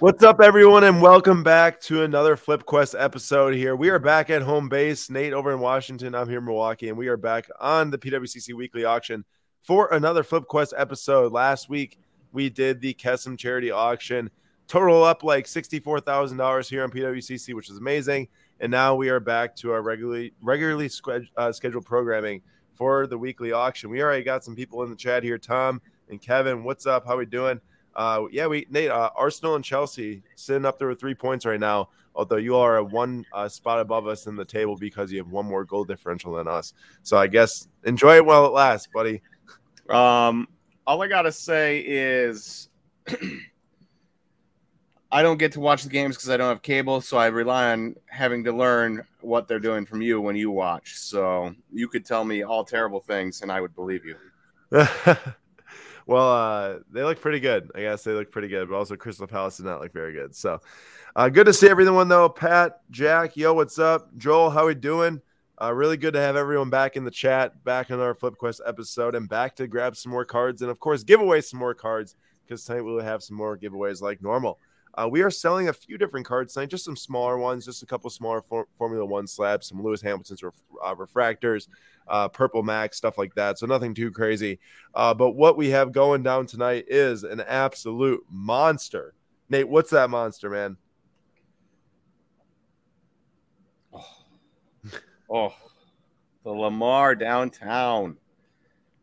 What's up, everyone, and welcome back to another Flip Quest episode here. We are back at home base. Nate over in Washington. I'm here in Milwaukee, and we are back on the PWCC weekly auction for another Flip Quest episode. Last week, we did the Kesem charity auction, total up like $64,000 here on PWCC, which is amazing. And now we are back to our regularly regularly uh, scheduled programming for the weekly auction. We already got some people in the chat here. Tom and Kevin, what's up? How we doing? Uh, yeah, we Nate uh, Arsenal and Chelsea sitting up there with three points right now. Although you are a one uh, spot above us in the table because you have one more goal differential than us. So I guess enjoy it while it lasts, buddy. Um, all I gotta say is. I don't get to watch the games because I don't have cable, so I rely on having to learn what they're doing from you when you watch. So you could tell me all terrible things, and I would believe you. well, uh, they look pretty good. I guess they look pretty good, but also Crystal Palace did not look very good. So, uh, good to see everyone though. Pat, Jack, yo, what's up? Joel, how we doing? Uh, really good to have everyone back in the chat, back in our Flip Quest episode, and back to grab some more cards and of course give away some more cards because tonight we will have some more giveaways like normal. Uh, we are selling a few different cards tonight, just some smaller ones, just a couple smaller for- Formula One slabs, some Lewis Hamilton's ref- uh, refractors, uh, Purple Max, stuff like that. So nothing too crazy. Uh, but what we have going down tonight is an absolute monster. Nate, what's that monster, man? Oh, oh the Lamar downtown.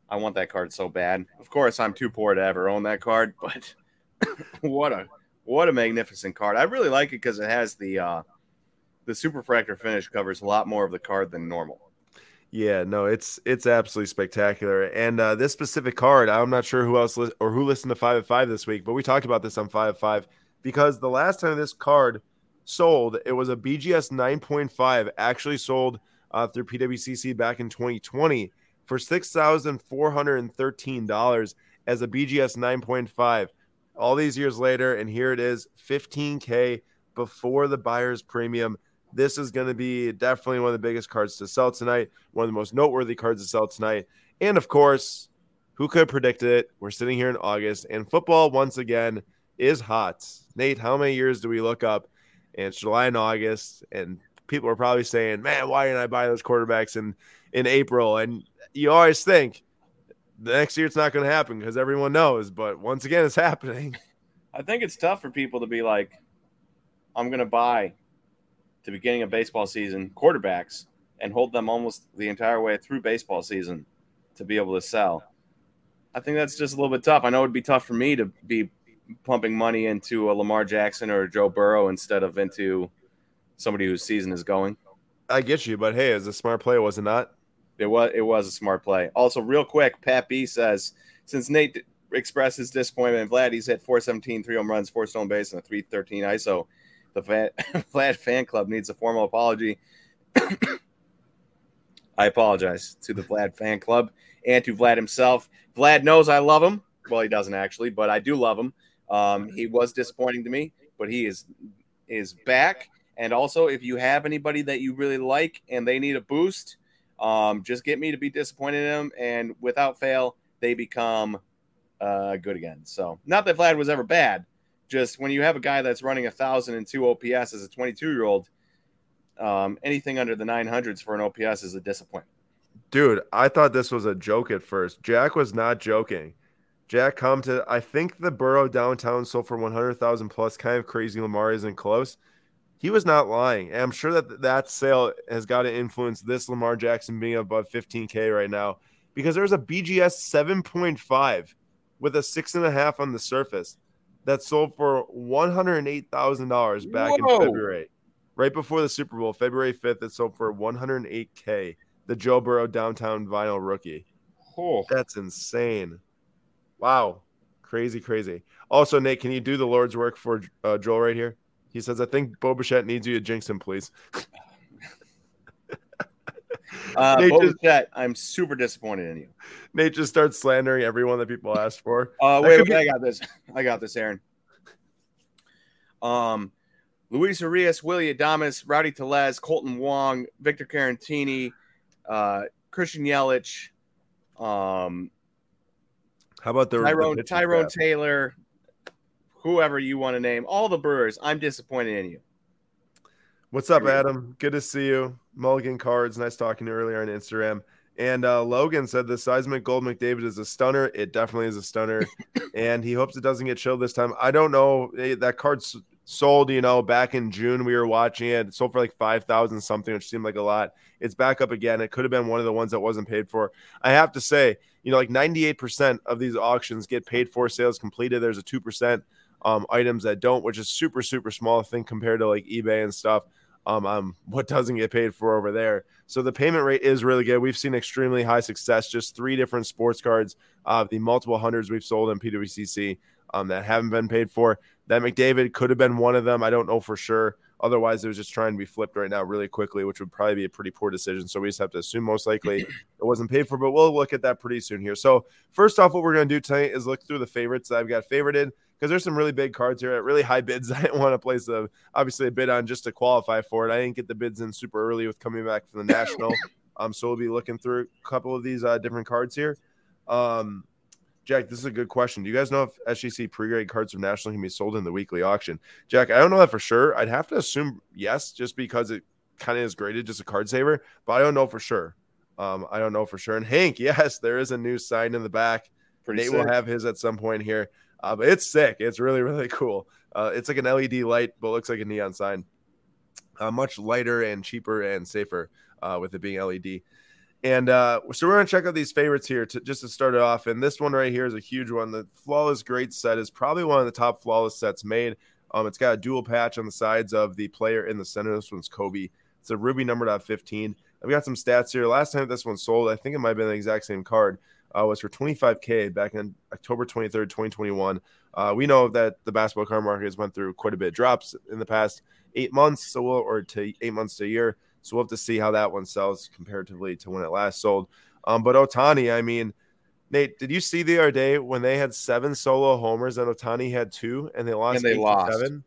I want that card so bad. Of course, I'm too poor to ever own that card, but what a what a magnificent card! I really like it because it has the uh, the superfractor finish covers a lot more of the card than normal. Yeah, no, it's it's absolutely spectacular. And uh, this specific card, I'm not sure who else li- or who listened to five of five this week, but we talked about this on five of five because the last time this card sold, it was a BGS 9.5 actually sold uh, through PWCC back in 2020 for six thousand four hundred and thirteen dollars as a BGS 9.5 all these years later, and here it is 15K before the buyer's premium. This is going to be definitely one of the biggest cards to sell tonight, one of the most noteworthy cards to sell tonight. And of course, who could have predicted it? We're sitting here in August, and football once again is hot. Nate, how many years do we look up? And it's July and August, and people are probably saying, "Man, why didn't I buy those quarterbacks in in April?" And you always think, the next year it's not going to happen because everyone knows. But once again, it's happening. I think it's tough for people to be like, I'm going to buy the beginning of baseball season quarterbacks and hold them almost the entire way through baseball season to be able to sell. I think that's just a little bit tough. I know it'd be tough for me to be pumping money into a Lamar Jackson or a Joe Burrow instead of into somebody whose season is going. I get you, but hey, as a smart play, was it not? It was it was a smart play. Also, real quick, Pat B says since Nate expressed his disappointment, Vlad he's hit 417, three home runs, four stone base, and a 313 ISO. The Vlad fan club needs a formal apology. I apologize to the Vlad fan club and to Vlad himself. Vlad knows I love him. Well, he doesn't actually, but I do love him. Um, he was disappointing to me, but he is is back. And also, if you have anybody that you really like and they need a boost, um, just get me to be disappointed in them, and without fail, they become uh, good again. So, not that Vlad was ever bad, just when you have a guy that's running a thousand and two OPS as a 22 year old, um, anything under the 900s for an OPS is a disappointment. Dude, I thought this was a joke at first. Jack was not joking. Jack come to I think the Burrow downtown sold for 100,000 plus kind of crazy Lamar isn't close he was not lying. And I'm sure that that sale has got to influence this Lamar Jackson being above 15K right now because there's a BGS 7.5 with a six and a half on the surface that sold for $108,000 back Whoa. in February, right before the Super Bowl, February 5th. It sold for 108K. The Joe Burrow downtown vinyl rookie. Oh. That's insane. Wow. Crazy, crazy. Also, Nate, can you do the Lord's work for uh, Joel right here? He says, I think Bo Bichette needs you to jinx him, please. uh, Nate Bo just, I'm super disappointed in you. Nate just starts slandering everyone that people asked for. Uh, wait, wait, be- I got this. I got this, Aaron. Um, Luis Urias, Willy Adames, Rowdy Tellez, Kolten Wong, Victor Caratini, uh, Christian Yelich. Um, How about the Tyrone, the Tyrone Taylor? Whoever you want to name, all the Brewers. I'm disappointed in you. What's up, Adam? Good to see you. Mulligan Cards, nice talking to you earlier on Instagram. And uh, Logan said the seismic gold McDavid is a stunner. It definitely is a stunner, and he hopes it doesn't get chilled this time. I don't know that card's sold. You know, back in June we were watching it. it sold for like five thousand something, which seemed like a lot. It's back up again. It could have been one of the ones that wasn't paid for. I have to say, you know, like ninety eight percent of these auctions get paid for sales completed. There's a two percent um, items that don't, which is super super small thing compared to like eBay and stuff um, um, what doesn't get paid for over there. So the payment rate is really good. We've seen extremely high success. Just three different sports cards, uh, the multiple hundreds we've sold in PWCC um, that haven't been paid for. That McDavid could have been one of them. I don't know for sure. Otherwise, it was just trying to be flipped right now really quickly, which would probably be a pretty poor decision. So we just have to assume most likely it wasn't paid for, but we'll look at that pretty soon here. So first off, what we're going to do tonight is look through the favorites that I've got favorited because there's some really big cards here at really high bids. I didn't want to place a obviously a bid on just to qualify for it. I didn't get the bids in super early with coming back from the national. um, so we'll be looking through a couple of these uh, different cards here. Um, Jack, this is a good question. Do you guys know if SGC pre-grade cards from National can be sold in the weekly auction? Jack, I don't know that for sure. I'd have to assume yes, just because it kind of is graded just a card saver, but I don't know for sure. Um, I don't know for sure. And Hank, yes, there is a new sign in the back. Pretty Nate sick. will have his at some point here. Uh, but it's sick. It's really, really cool. Uh, it's like an LED light, but looks like a neon sign. Uh, much lighter and cheaper and safer uh, with it being LED. And uh, so we're to check out these favorites here to, just to start it off. And this one right here is a huge one. The Flawless Great set is probably one of the top flawless sets made. Um, it's got a dual patch on the sides of the player in the center. This one's Kobe. It's a ruby number 15. I've got some stats here. Last time this one sold, I think it might have been the exact same card uh, was for 25K back in October 23rd, 2021. Uh, we know that the basketball car market has went through quite a bit of drops in the past eight months, so we'll, or to eight months to a year. So we'll have to see how that one sells comparatively to when it last sold. Um, but Ohtani, I mean, Nate, did you see the other day when they had seven solo homers and Ohtani had two and they lost and they lost. seven?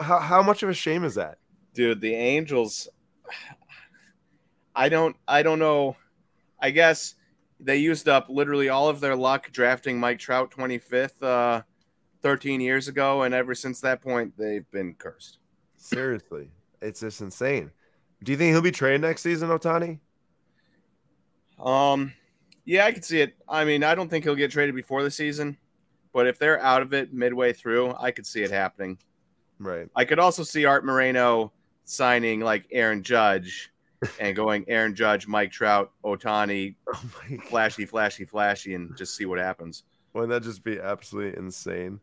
How, how much of a shame is that? Dude, the Angels I don't I don't know I guess they used up literally all of their luck drafting Mike Trout 25th uh, 13 years ago, and ever since that point, they've been cursed. Seriously, it's just insane. Do you think he'll be traded next season, Ohtani? Um, yeah, I could see it. I mean, I don't think he'll get traded before the season, but if they're out of it midway through, I could see it happening. Right. I could also see Art Moreno signing like Aaron Judge and going Aaron Judge, Mike Trout, Ohtani, oh flashy, flashy, flashy, and just see what happens. Wouldn't that just be absolutely insane?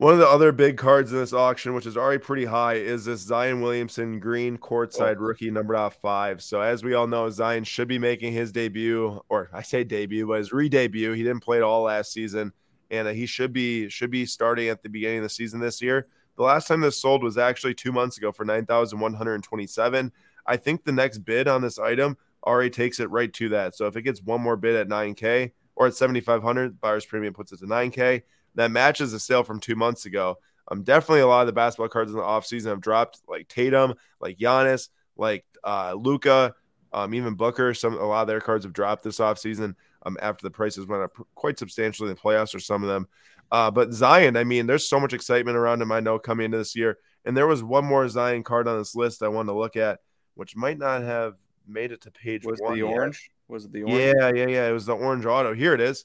One of the other big cards in this auction, which is already pretty high, is this Zion Williamson green courtside oh. rookie number off five. So as we all know, Zion should be making his debut, or I say debut, but his re-debut. He didn't play it all last season, and uh, he should be should be starting at the beginning of the season this year. The last time this sold was actually two months ago for nine thousand one hundred twenty-seven. I think the next bid on this item already takes it right to that. So if it gets one more bid at 9K or at 7,500, buyer's premium puts it to 9K. That matches the sale from two months ago. Um, definitely a lot of the basketball cards in the offseason have dropped, like Tatum, like Giannis, like uh, Luka, um, even Booker. Some a lot of their cards have dropped this offseason um, after the prices went up quite substantially in the playoffs, or some of them. Uh, but Zion, I mean, there's so much excitement around him. I know coming into this year, and there was one more Zion card on this list I wanted to look at which might not have made it to page was one. the yet. orange? Was it the orange? Yeah, yeah, yeah. It was the orange auto. Here it is.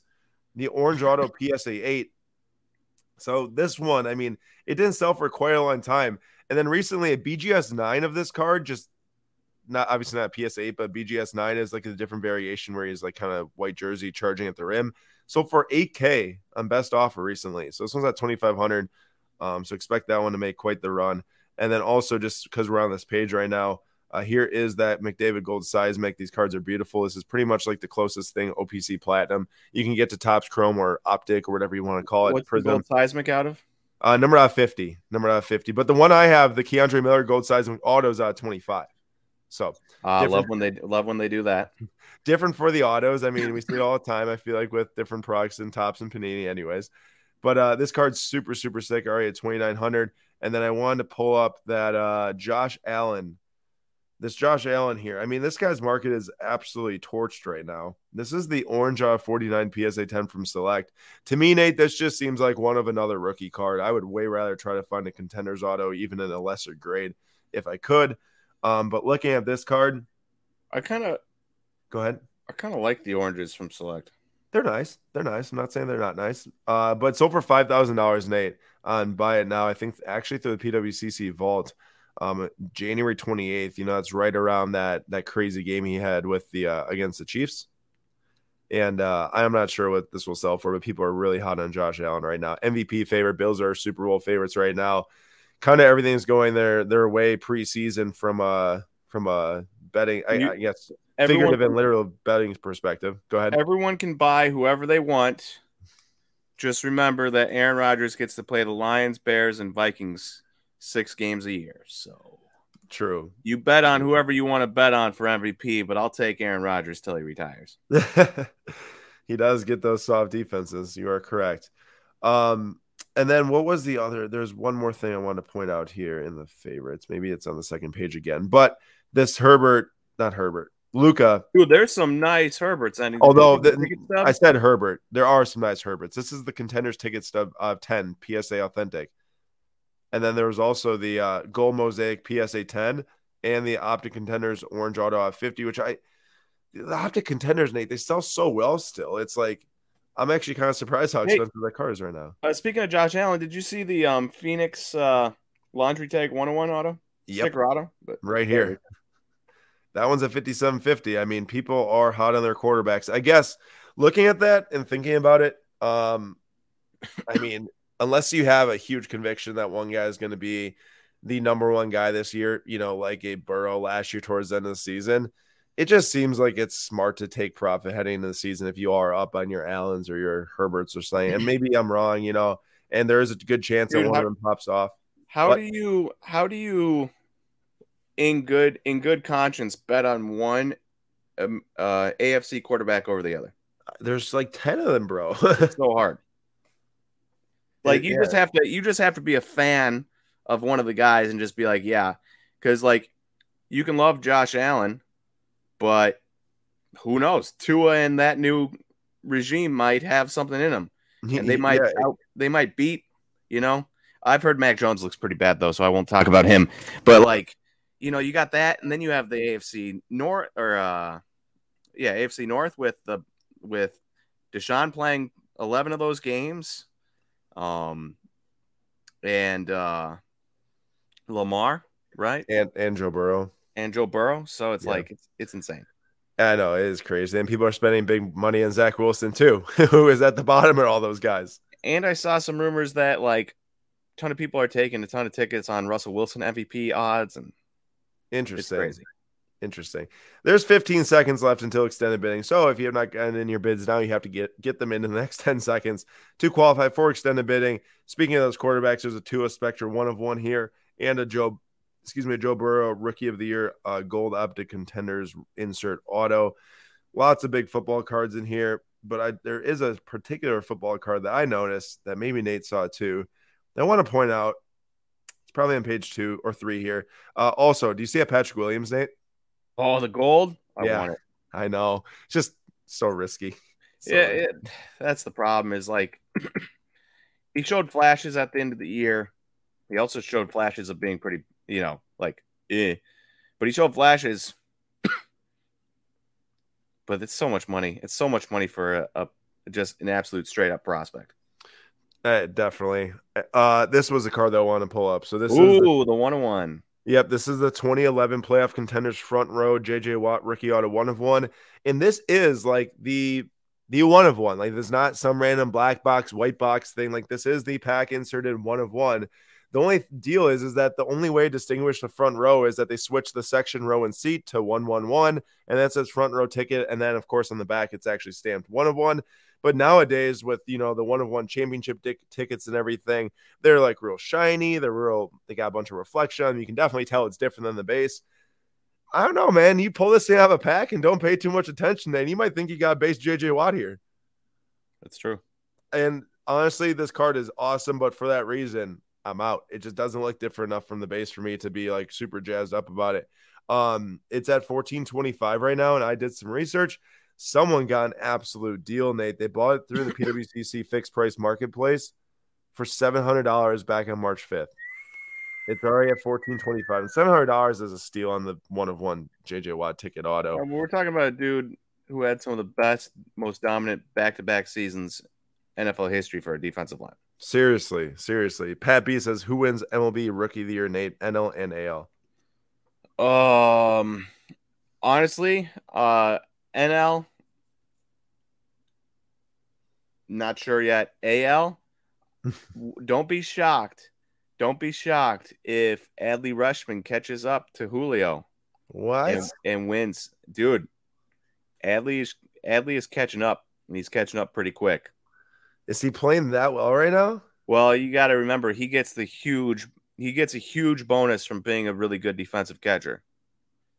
The orange auto PSA 8. So this one, I mean, it didn't sell for quite a long time. And then recently a BGS 9 of this card, just not obviously not PSA 8, but BGS 9 is like a different variation where he's like kind of white jersey charging at the rim. So for 8K on best offer recently. So this one's at 2,500. Um, so expect that one to make quite the run. And then also just because we're on this page right now, uh, here is that McDavid Gold Seismic. These cards are beautiful. This is pretty much like the closest thing OPC Platinum you can get to Topps Chrome or Optic or whatever you want to call it. What's Prism. Gold Seismic out of? Uh, number out 50. Number out 50. But the one I have, the K'Andre Miller Gold Seismic autos out of 25. So I uh, love when they love when they do that. Different for the autos. I mean, we see it all the time. I feel like with different products and Topps and Panini, anyways. But uh, this card's super, super sick. Already at 2,900. And then I wanted to pull up that uh, Josh Allen this Josh Allen here. I mean, this guy's market is absolutely torched right now. This is the orange uh, 49 PSA 10 from Select. To me, Nate, this just seems like one of another rookie card. I would way rather try to find a contenders auto, even in a lesser grade, if I could. Um, but looking at this card, I kind of go ahead. I kind of like the oranges from Select. They're nice. They're nice. I'm not saying they're not nice. Uh, but so for five thousand dollars, Nate, on buy it now. I think actually through the PWCC vault um, January 28th. You know, that's right around that that crazy game he had with the uh, against the Chiefs. And uh, I'm not sure what this will sell for, but people are really hot on Josh Allen right now. MVP favorite. Bills are Super Bowl favorites right now. Kind of everything's going their their way preseason from a from a betting. I, I guess figurative and literal betting perspective. Go ahead. Everyone can buy whoever they want. Just remember that Aaron Rodgers gets to play the Lions, Bears, and Vikings six games a year. So true. You bet on whoever you want to bet on for MVP, but I'll take Aaron Rodgers till he retires. he does get those soft defenses. You are correct. Um, and then what was the other? There's one more thing I want to point out here in the favorites. Maybe it's on the second page again, but this Herbert, not Herbert, Luka. Dude, there's some nice Herberts. And although the, I said Herbert, there are some nice Herberts. This is the contenders ticket stub of 10 PSA authentic. And then there was also the uh, Gold Mosaic PSA 10 and the Optic Contenders Orange Auto 50, which I, the Optic Contenders, Nate, they sell so well still. It's like, I'm actually kind of surprised how expensive hey, that car is right now. Uh, speaking of Josh Allen, did you see the um, Phoenix uh, Laundry Tag 101 auto? Yep. Sticker auto? But, right here. That one's a 5750. I mean, people are hot on their quarterbacks. I guess looking at that and thinking about it, um, I mean, unless you have a huge conviction that one guy is going to be the number one guy this year, you know, like a Burrow last year towards the end of the season, it just seems like it's smart to take profit heading into the season if you are up on your Allens or your Herberts or something. And maybe I'm wrong, you know, and there is a good chance Dude, that one how, of them pops off. How but, do you how do you in good in good conscience bet on one um, uh, AFC quarterback over the other? There's like 10 of them, bro. it's so hard. Like you yeah. just have to you just have to be a fan of one of the guys and just be like, yeah, because like you can love Josh Allen, but who knows? Tua and that new regime might have something in them, and they might yeah. out, they might beat. You know, I've heard Mac Jones looks pretty bad though, so I won't talk about him. But like, you know, you got that, and then you have the AFC North or uh, yeah, AFC North with the with Deshaun playing eleven of those games um, and uh, Lamar, right? And and Joe Burrow. And Joe Burrow. So it's yeah. like it's it's insane. I know it is crazy, and people are spending big money on Zach Wilson too, who is at the bottom of all those guys. And I saw some rumors that like a ton of people are taking a ton of tickets on Russell Wilson MVP odds, and interesting. It's crazy. Interesting. There's 15 seconds left until extended bidding. So if you have not gotten in your bids now, you have to get get them in, in the next 10 seconds to qualify for extended bidding. Speaking of those quarterbacks, there's a Tua Spectre one of one here and a Joe, excuse me, a Joe Burrow Rookie of the Year uh, Gold Optic Contenders insert auto. Lots of big football cards in here, but I, there is a particular football card that I noticed that maybe Nate saw too. I want to point out. It's probably on page two or three here. Uh, also, do you see a Patrick Williams, Nate? Oh, the gold? I yeah, want it. I know. It's just so risky. So. Yeah, it, that's the problem. Is like he showed flashes at the end of the year. He also showed flashes of being pretty, you know, like eh. But he showed flashes. but it's so much money. It's so much money for a, a just an absolute straight up prospect. Uh, definitely. Uh, this was a card that I want to pull up. So this Ooh, is the, the one on one. Yep, this is the 2011 playoff contenders front row JJ Watt Ricky auto one of one, and this is like the the one of one. Like there's not some random black box, white box thing. Like this is the pack inserted one of one. The only deal is is that the only way to distinguish the front row is that they switch the section row and seat to one one one, and that says front row ticket, and then of course on the back it's actually stamped one of one. But nowadays, with you know the one of one championship tickets and everything, they're like real shiny. They're real. They got a bunch of reflection. You can definitely tell it's different than the base. I don't know, man. You pull this thing out of a pack and don't pay too much attention, then you might think you got base JJ Watt here. That's true. And honestly, this card is awesome, but for that reason, I'm out. It just doesn't look different enough from the base for me to be like super jazzed up about it. Um, it's at 1425 right now, and I did some research. Someone got an absolute deal, Nate. They bought it through the PWCC fixed price marketplace for $700 back on March 5th. It's already at 1425 and $700 is a steal on the one of one JJ Watt ticket auto. We're talking about a dude who had some of the best, most dominant back to back seasons NFL history for a defensive line. Seriously, seriously. Pat B says, "Who wins MLB Rookie of the Year? Nate, NL and AL." Um, honestly, uh, NL, not sure yet. AL, don't be shocked. Don't be shocked if Adley Rutschman catches up to Julio. What? And, and wins, dude. Adley is Adley is catching up, and he's catching up pretty quick. Is he playing that well right now? Well, you got to remember he gets the huge he gets a huge bonus from being a really good defensive catcher,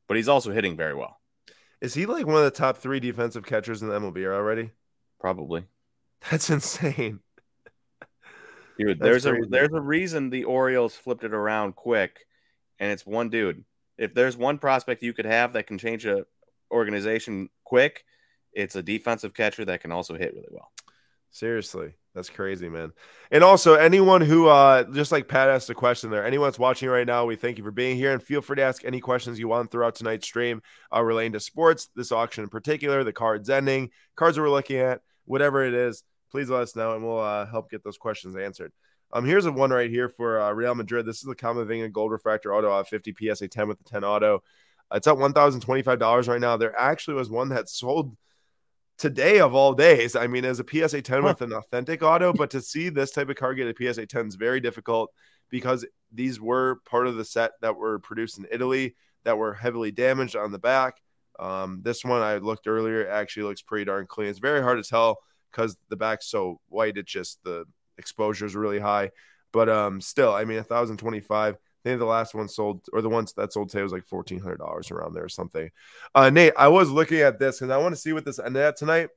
but he's also hitting very well. Is he like one of the top three defensive catchers in the MLB already? Probably. That's insane, dude. That's there's crazy. a there's a reason the Orioles flipped it around quick, and it's one dude. If there's one prospect you could have that can change a organization quick, it's a defensive catcher that can also hit really well. Seriously, that's crazy, man. And also, anyone who, uh, just like Pat asked a question there, anyone that's watching right now, we thank you for being here and feel free to ask any questions you want throughout tonight's stream uh, relating to sports, this auction in particular, the cards ending, cards that we're looking at, whatever it is. Please let us know and we'll uh, help get those questions answered. Um, here's a one right here for uh, Real Madrid. This is the Camavinga Gold Refractor Auto 50 PSA 10 with the 10 auto. It's at $1,025 right now. There actually was one that sold today of all days. I mean, as a PSA 10 with an authentic auto, but to see this type of car get a PSA 10 is very difficult because these were part of the set that were produced in Italy that were heavily damaged on the back. Um, this one I looked earlier actually looks pretty darn clean. It's very hard to tell because the back's so white. It's just the exposure is really high. But um, still, I mean, 1025 I think the last one sold, or the ones that sold today was like fourteen hundred dollars around there or something. Uh, Nate, I was looking at this because I want to see what this ended at tonight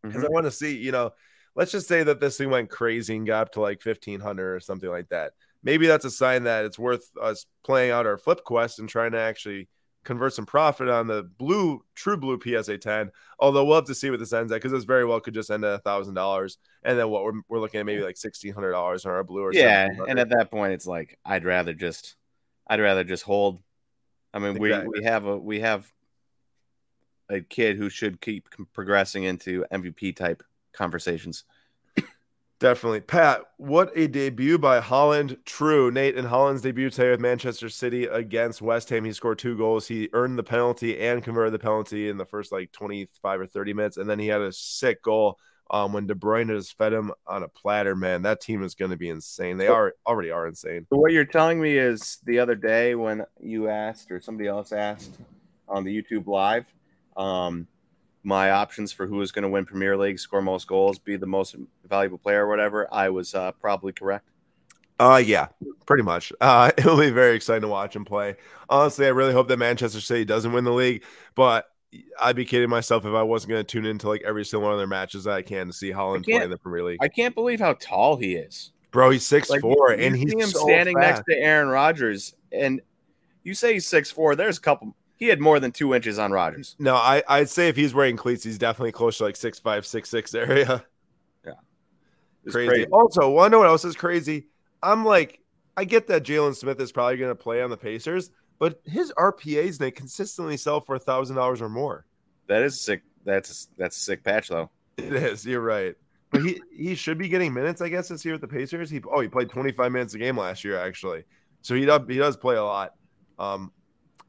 because mm-hmm. I want to see, you know, let's just say that this thing went crazy and got up to like fifteen hundred or something like that. Maybe that's a sign that it's worth us playing out our flip quest and trying to actually convert some profit on the blue true blue PSA 10. Although we'll have to see what this ends at because this very well could just end at a thousand dollars, and then what we're, we're looking at maybe like sixteen hundred dollars on our blue or yeah. And at that point, it's like I'd rather just I'd rather just hold. I mean, exactly. we we have a we have a kid who should keep progressing into MVP type conversations. Definitely. Pat, what a debut by Haaland. True. Nate and Haaland's debut today with Manchester City against West Ham. He scored two goals. He earned the penalty and converted the penalty in the first like 25 or 30 minutes. And then he had a sick goal um, when De Bruyne just fed him on a platter. Man, that team is going to be insane. They are already are insane. So what you're telling me is the other day when you asked or somebody else asked on the YouTube live, um, my options for who was going to win Premier League, score most goals, be the most valuable player, or whatever, I was uh, probably correct. Uh, yeah, pretty much. Uh, it'll be very exciting to watch him play. Honestly, I really hope that Manchester City doesn't win the league, but I'd be kidding myself if I wasn't going to tune into like every single one of their matches that I can to see Haaland play in the Premier League. I can't believe how tall he is, bro. He's six like, four, and he's him so standing fast. next to Aaron Rodgers, and you say he's six four. There's a couple he had more than two inches on Rodgers. No, I, I'd say if he's wearing cleats, he's definitely close to like six five, six six area. Yeah. Crazy. crazy. Also, to know what else is crazy? I'm like, I get that Jalen Smith is probably going to play on the Pacers, but his RPAs they consistently sell for a thousand dollars or more. That is sick. That's that's a sick patch though. It is. You're right. But he he should be getting minutes, I guess, this year with the Pacers. He oh he played 25 minutes a game last year actually, so he does he does play a lot. Um,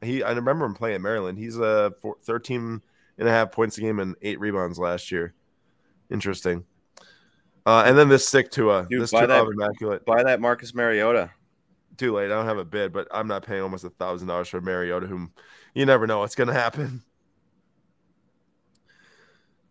he I remember him playing at Maryland. He's a uh, 13 and a half points a game and eight rebounds last year. Interesting. Uh, and then this stick to a this buy that, immaculate. Buy that Marcus Mariota. Too late. I don't have a bid, but I'm not paying almost a thousand dollars for Mariota, whom you never know what's gonna happen.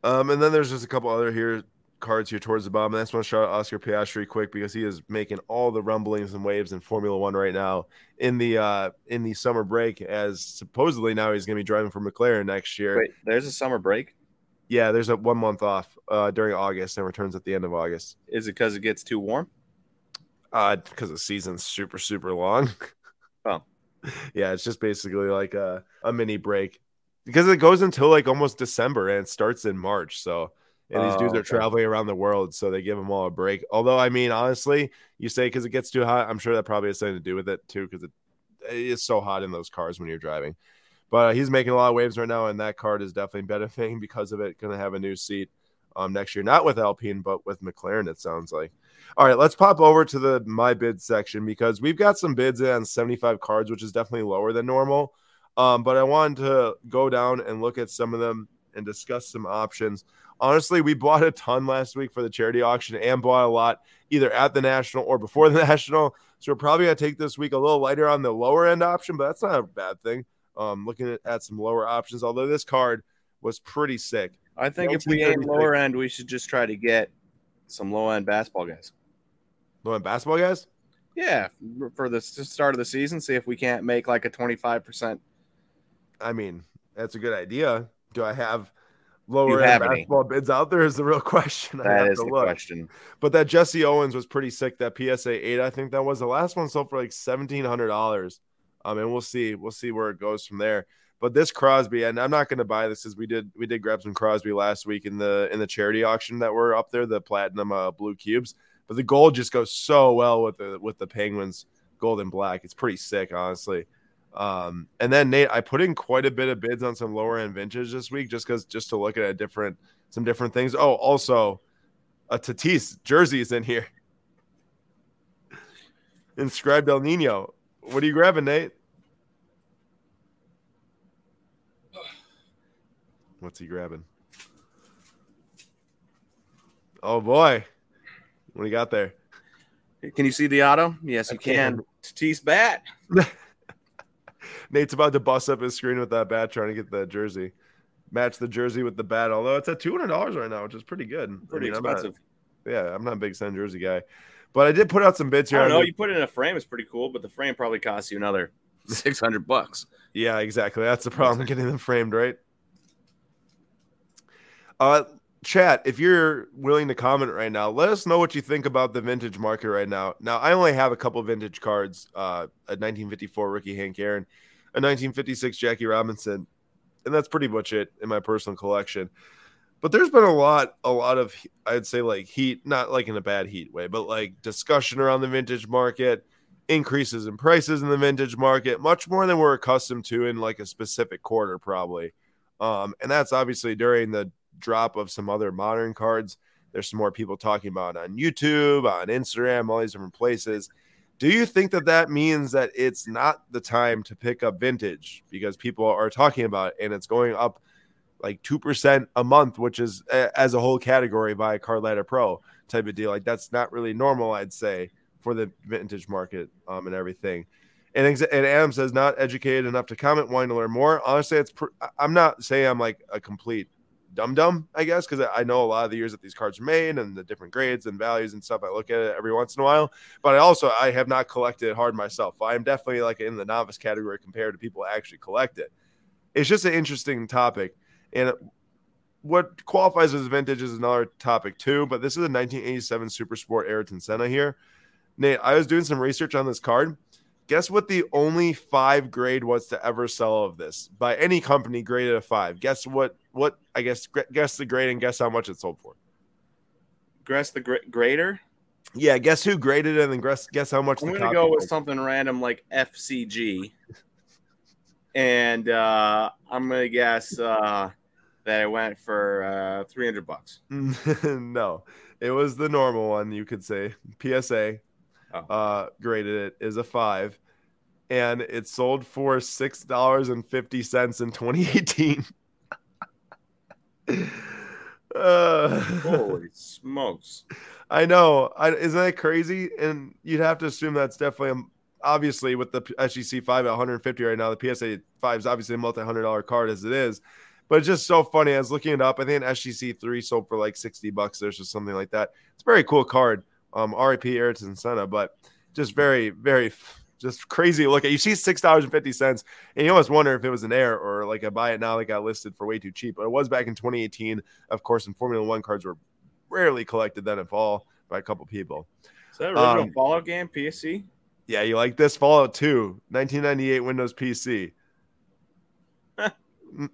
Um, and then there's just a couple other here cards here towards the bottom. I just want to shout out Oscar Piastri quick because he is making all the rumblings and waves in Formula One right now in the uh in the summer break. As supposedly now he's going to be driving for McLaren next year. Wait, there's a summer break. Yeah, there's a one month off uh, during August and returns at the end of August. Is it because it gets too warm? Uh, because the season's super super long. Oh, yeah, it's just basically like a, a mini break because it goes until like almost December and starts in March. So and these oh, dudes are okay. traveling around the world, so they give them all a break. Although, I mean, honestly, you say because it gets too hot, I'm sure that probably has something to do with it too, because it, it is so hot in those cars when you're driving. But uh, he's making a lot of waves right now, and that card is definitely benefiting because of it. Going to have a new seat um, next year, not with Alpine, but with McLaren. It sounds like. All right, let's pop over to the my bid section because we've got some bids in on 75 cards, which is definitely lower than normal. Um, but I wanted to go down and look at some of them and discuss some options. Honestly, we bought a ton last week for the charity auction and bought a lot either at the national or before the national. So we're probably gonna take this week a little lighter on the lower end option, but that's not a bad thing. Um, looking at, at some lower options, although this card was pretty sick. I think if we aim lower end, we should just try to get some low end basketball guys. Low end basketball guys? Yeah, for the start of the season, see if we can't make like a twenty five percent. I mean, that's a good idea. Do I have lower end basketball any? bids out there? Is the real question. That is the look. question. But that Jesse Owens was pretty sick. That PSA eight, I think that was the last one sold for like seventeen hundred dollars. Um, and we'll see, we'll see where it goes from there. But this Crosby, and I'm not going to buy this as we did, we did grab some Crosby last week in the in the charity auction that were up there, the platinum uh, blue cubes. But the gold just goes so well with the with the Penguins gold and black. It's pretty sick, honestly. Um, and then Nate, I put in quite a bit of bids on some lower end vintage this week just because just to look at a different some different things. Oh, also a Tatis jersey is in here. Inscribed El Nino. What are you grabbing, Nate? What's he grabbing? Oh boy. What do you got there? Can you see the auto? Yes, you can. can. Tatis bat. Nate's about to bust up his screen with that bat, trying to get that jersey. Match the jersey with the bat, although it's at two hundred dollars right now, which is pretty good. Pretty I mean, expensive. I'm not, yeah, I'm not a big Sun jersey guy, but I did put out some bits here. I know. You put it in a frame, it's pretty cool, but the frame probably costs you another six hundred bucks. Yeah, exactly. That's the problem getting them framed, right? Uh, chat, if you're willing to comment right now, let us know what you think about the vintage market right now. Now, I only have a couple vintage cards, uh, a 1954 rookie Hank Aaron, a 1956 Jackie Robinson, and that's pretty much it in my personal collection. But there's been a lot, a lot of, I'd say, like heat, not like in a bad heat way, but like discussion around the vintage market, increases in prices in the vintage market, much more than we're accustomed to in like a specific quarter, probably. Um, and that's obviously during the drop of some other modern cards. There's some more people talking about on YouTube, on Instagram, all these different places. Do you think that that means that it's not the time to pick up vintage because people are talking about it and it's going up like 2% a month, which is as a whole category by Card Ladder Pro type of deal? Like that's not really normal, I'd say, for the vintage market um, and everything. And, ex- and Adam says, not educated enough to comment, wanting to learn more. Honestly, it's pr- I'm not saying I'm like a complete dumb dumb, I guess, because I know a lot of the years that these cards are made and the different grades and values and stuff. I look at it every once in a while, but I also I have not collected hard myself. I am definitely like in the novice category compared to people who actually collect it. It's just an interesting topic, and what qualifies as vintage is another topic too. But this is a 1987 Super Sport Ayrton Senna here. Nate, I was doing some research on this card. Guess what the only five grade was to ever sell of this by any company graded a five? Guess what? What I guess guess the grade and guess how much it sold for. Guess the gra- grader. Yeah, guess who graded it and then guess guess how much. I'm gonna go with something random like FCG, and uh, I'm gonna guess uh, that it went for uh, 300 bucks. no, it was the normal one. You could say PSA oh. uh, graded it is a five, and it sold for six dollars and fifty cents in 2018. uh, Holy smokes! I know. I, isn't that crazy? And you'd have to assume that's definitely obviously with the SGC five at 150 right now. The PSA five is obviously a multi hundred dollar card as it is. But it's just so funny. I was looking it up. I think an SGC three sold for like 60 bucks. There's just something like that. It's a very cool card um, RIP Ayrton Senna, but just very, very just crazy look at. You see six dollars and fifty cents, and you almost wonder if it was an error or like a buy it now that got listed for way too cheap. But it was back in 2018, of course. And Formula One cards were rarely collected then, if all, by a couple people. Is that original um, Fallout game PC? Yeah, you like this Fallout 2, 1998 Windows PC.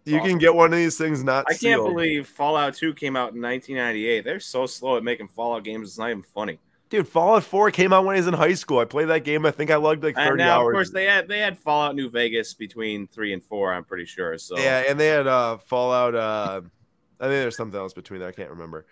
you can get one of these things not I can't sealed. believe Fallout 2 came out in 1998. They're so slow at making Fallout games. It's not even funny. Dude, Fallout 4 came out when I was in high school. I played that game. I think I logged like 30 And now, hours. of course, they had they had Fallout New Vegas between three and four. I'm pretty sure. So Yeah, and they had uh Fallout. Uh, I think there's something else between there. I can't remember.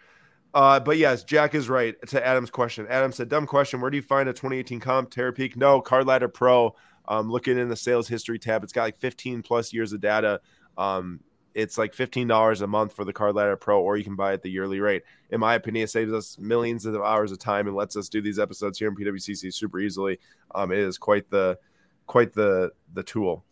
Uh, but yes, Jack is right to Adam's question. Adam said, "Dumb question. Where do you find a 2018 comp Terapeak? No, Card Ladder Pro. Um, looking in the sales history tab, it's got like 15 plus years of data. Um, it's like $15 a month for the Card Ladder Pro, or you can buy it the yearly rate. In my opinion, it saves us millions of hours of time and lets us do these episodes here in PWCC super easily. Um, it is quite the quite the the tool.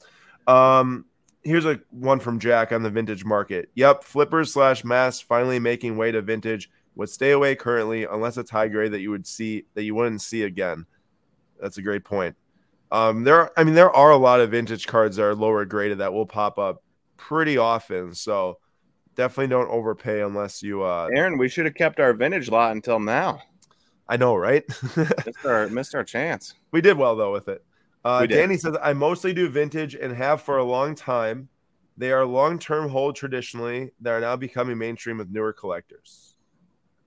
Um, here's a one from Jack on the vintage market. Yep, flippers slash masks finally making way to vintage. Would stay away currently unless it's high grade that you would see that you wouldn't see again. That's a great point. Um, there, are, I mean, there are a lot of vintage cards that are lower graded that will pop up pretty often. So definitely don't overpay unless you. Uh, Aaron, we should have kept our vintage lot until now. I know, right? Missed our missed our chance. we did well though with it. Uh, Danny says I mostly do vintage and have for a long time. They are long term hold traditionally. They are now becoming mainstream with newer collectors.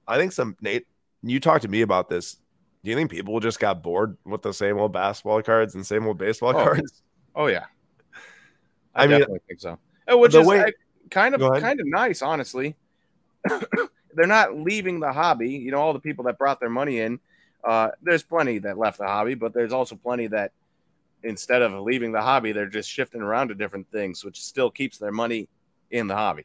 I think some Nate, you talked to me about this. Do you think people just got bored with the same old basketball cards and same old baseball Oh, cards? Oh yeah, I I, mean, definitely think so. Uh, Which the is way- kind of kind of nice, honestly. They're not leaving the hobby. You know, all the people that brought their money in. Uh, there's plenty that left the hobby, but there's also plenty that instead of leaving the hobby, they're just shifting around to different things, which still keeps their money in the hobby.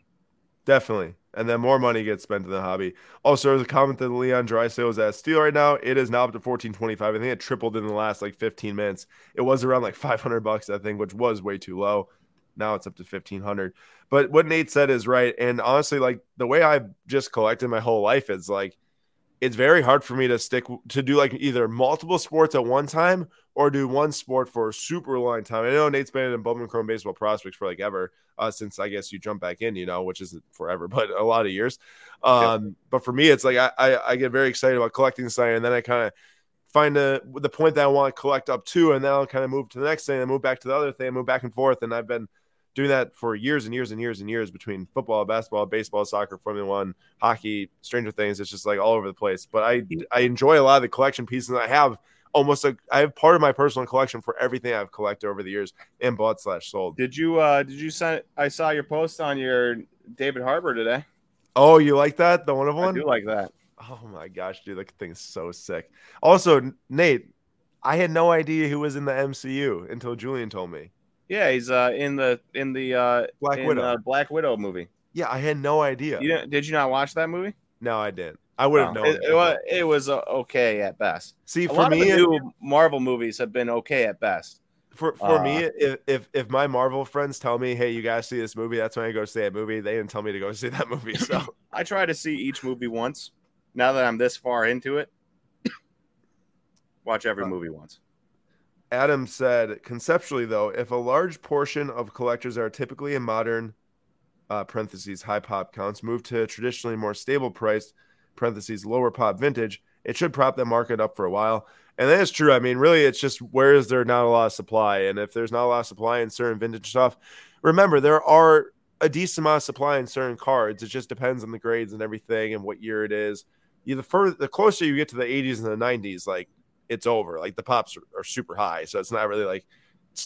Definitely. And then more money gets spent in the hobby. Also, there's a comment that Leon Drysdale is at steel right now. It is now up to 1425. I think it tripled in the last like 15 minutes. It was around like 500 bucks, I think, which was way too low. Now it's up to 1500. But what Nate said is right. And honestly, like the way I've just collected my whole life is like it's very hard for me to stick to do like either multiple sports at one time or do one sport for a super long time. I know Nate's been in Bowman Chrome baseball prospects for like ever, uh, since I guess you jump back in, you know, which isn't forever, but a lot of years. Um, but for me, it's like I, I, I get very excited about collecting something, and then I kind of find the the point that I want to collect up to, and then I'll kind of move to the next thing, and move back to the other thing, and move back and forth. And I've been doing that for years and years and years and years between football, basketball, baseball, soccer, Formula One, hockey, Stranger Things. It's just like all over the place. But I I enjoy a lot of the collection pieces. I have almost a I have part of my personal collection for everything I've collected over the years and bought slash sold. Did you uh did you send I saw your post on your David Harbour today. Oh, you like that? The one of one? I do like that. Oh my gosh, dude, that thing's so sick. Also, Nate, I had no idea who was in the MCU until Julian told me. Yeah, he's uh in the in the uh Black in, Widow. uh, Black Widow movie. yeah, I had no idea. You didn't, did you not watch that movie? No, I didn't. I would have No. known. It, it was it was uh, okay at best. See, for me, the it- new Marvel movies have been okay at best. for for uh, me, if, if if my Marvel friends tell me, "Hey, you guys see this movie?" That's when I go see that movie. They didn't tell me to go see that movie. So I try to see each movie once. Now that I'm this far into it, watch every Uh, movie once. Adam said, conceptually, though, if a large portion of collectors are typically in modern uh, parentheses high pop counts move to traditionally more stable priced parentheses lower pop vintage, it should prop that market up for a while. And that is true. I mean, really, it's just where is there not a lot of supply? And if there's not a lot of supply in certain vintage stuff, remember there are a decent amount of supply in certain cards. It just depends on the grades and everything and what year it is. You the further the closer you get to the 80s and the 90s, like it's over. Like the pops are, are super high, so it's not really like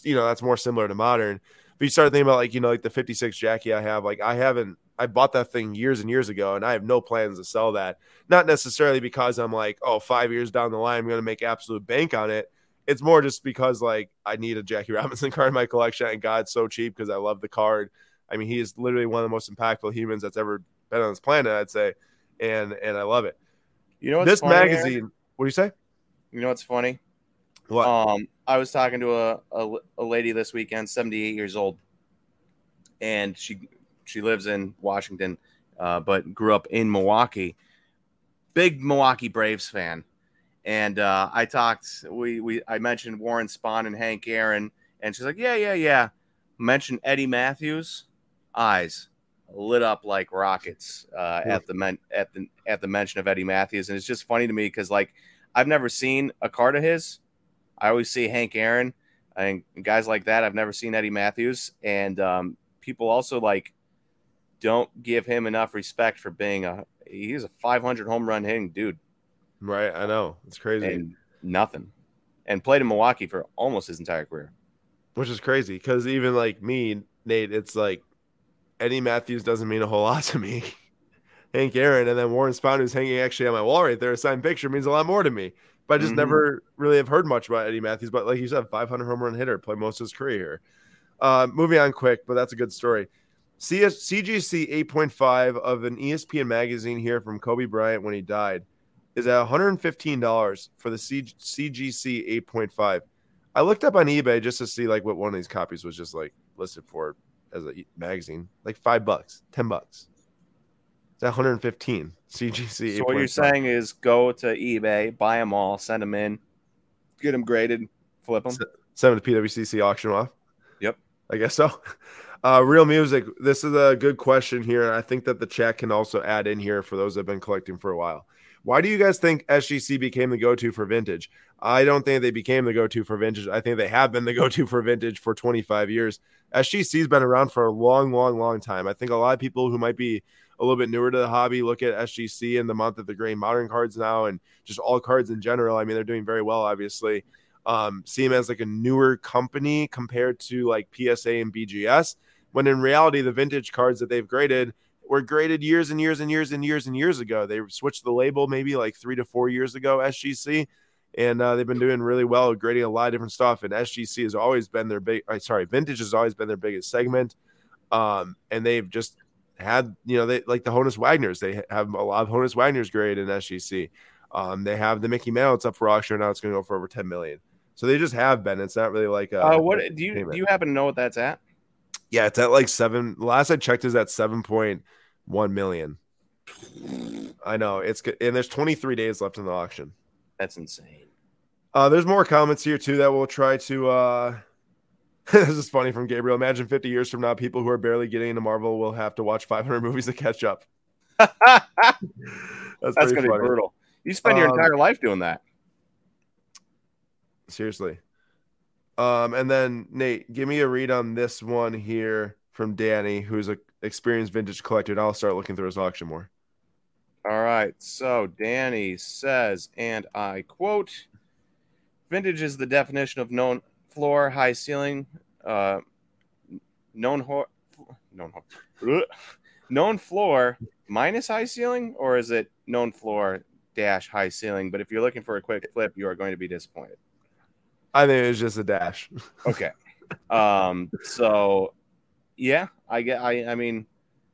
you know that's more similar to modern. But you start thinking about like you know like the 56 Jackie I have, like I haven't I bought that thing years and years ago, and I have no plans to sell that. Not necessarily because I'm like oh five years down the line I'm going to make absolute bank on it. It's more just because like I need a Jackie Robinson card in my collection, and God's so cheap because I love the card. I mean, he is literally one of the most impactful humans that's ever been on this planet, I'd say, and and I love it. You know what's this magazine, what do you say? You know what's funny? What? Um, I was talking to a, a, a lady this weekend, 78 years old, and she she lives in Washington, uh, but grew up in Milwaukee. Big Milwaukee Braves fan, and uh, I talked. We we I mentioned Warren Spahn and Hank Aaron, and she's like, yeah, yeah, yeah. Mentioned Eddie Mathews, eyes lit up like rockets uh, at the men- at the at the mention of Eddie Mathews, and it's just funny to me because like I've never seen a card of his, I always see Hank Aaron and guys like that. I've never seen Eddie Mathews, and um, people also like don't give him enough respect for being a he's a 500 home run hitting dude. Right, I know it's crazy. And nothing, and played in Milwaukee for almost his entire career, which is crazy because even like me, Nate, it's like Eddie Mathews doesn't mean a whole lot to me. Hank Aaron and then Warren Spahn, who's hanging actually on my wall right there, a signed picture means a lot more to me. But I just mm-hmm. never really have heard much about Eddie Mathews. But like you said, 500 home run hitter, played most of his career here. Uh, moving on quick, but that's a good story. CS, CGC 8.5 of an ESPN magazine here from Kobe Bryant when he died is at $115 for the C- CGC 8.5. I looked up on eBay just to see like what one of these copies was just like listed for as a magazine, like five bucks, ten bucks. It's 115 CGC. So what you're saying is go to eBay, buy them all, send them in, get them graded, flip them, send them to PWCC auction off. Yep, I guess so. Uh, real music. This is a good question here. I think that the chat can also add in here for those that have been collecting for a while. Why do you guys think SGC became the go-to for vintage? I don't think they became the go-to for vintage. I think they have been the go-to for vintage for 25 years. SGC's been around for a long, long, long time. I think a lot of people who might be a little bit newer to the hobby look at SGC in the month of the Gray Modern cards now and just all cards in general. I mean, they're doing very well, obviously. Um, see them as like a newer company compared to like PSA and BGS when in reality, the vintage cards that they've graded were graded years and years and years and years and years ago. They switched the label maybe like three to four years ago, SGC, and uh, they've been doing really well, grading a lot of different stuff. And SGC has always been their big, uh, sorry, vintage has always been their biggest segment. Um, and they've just had, you know, they like the Honus Wagners, they have a lot of Honus Wagners grade in SGC. Um, they have the Mickey Mantle, it's up for auction now, it's going to go for over 10 million. So they just have been. It's not really like a. Uh, what do you payment. do? You happen to know what that's at? Yeah, it's at like seven. Last I checked, is at seven point one million. I know it's good, and there's 23 days left in the auction. That's insane. Uh, there's more comments here too that we'll try to. uh This is funny from Gabriel. Imagine 50 years from now, people who are barely getting into Marvel will have to watch 500 movies to catch up. That's, That's gonna be brutal. You spend your um, entire life doing that. Seriously. Um, and then Nate, give me a read on this one here from Danny, who's a experienced vintage collector. And I'll start looking through his auction more. All right. So Danny says, and I quote: "Vintage is the definition of known floor, high ceiling, uh, known ho- known ho- known floor minus high ceiling, or is it known floor dash high ceiling? But if you're looking for a quick flip, you are going to be disappointed." I think it was just a dash. okay. Um. So, yeah, I get. I. I mean,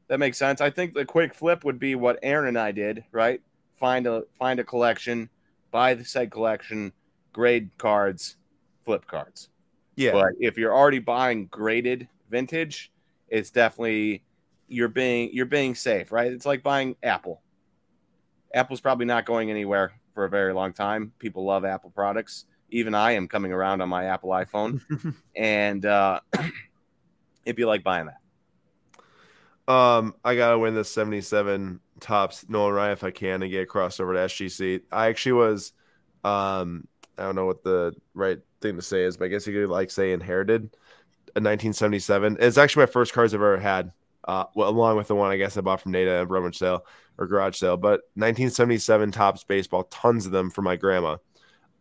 that makes sense. I think the quick flip would be what Aaron and I did. Right. Find a find a collection, buy the said collection, grade cards, flip cards. Yeah. But if you're already buying graded vintage, it's definitely you're being you're being safe, right? It's like buying Apple. Apple's probably not going anywhere for a very long time. People love Apple products even I am coming around on my Apple iPhone, and uh, it'd be like buying that. Um, I gotta win the '77 Topps Nolan Ryan if I can and get crossed over to SGC. I actually was, um, I don't know what the right thing to say is, but I guess you could like say inherited a 1977. It's actually my first cards I've ever had. Uh, well, along with the one I guess I bought from Nata at rummage sale or garage sale, but 1977 Topps baseball, tons of them for my grandma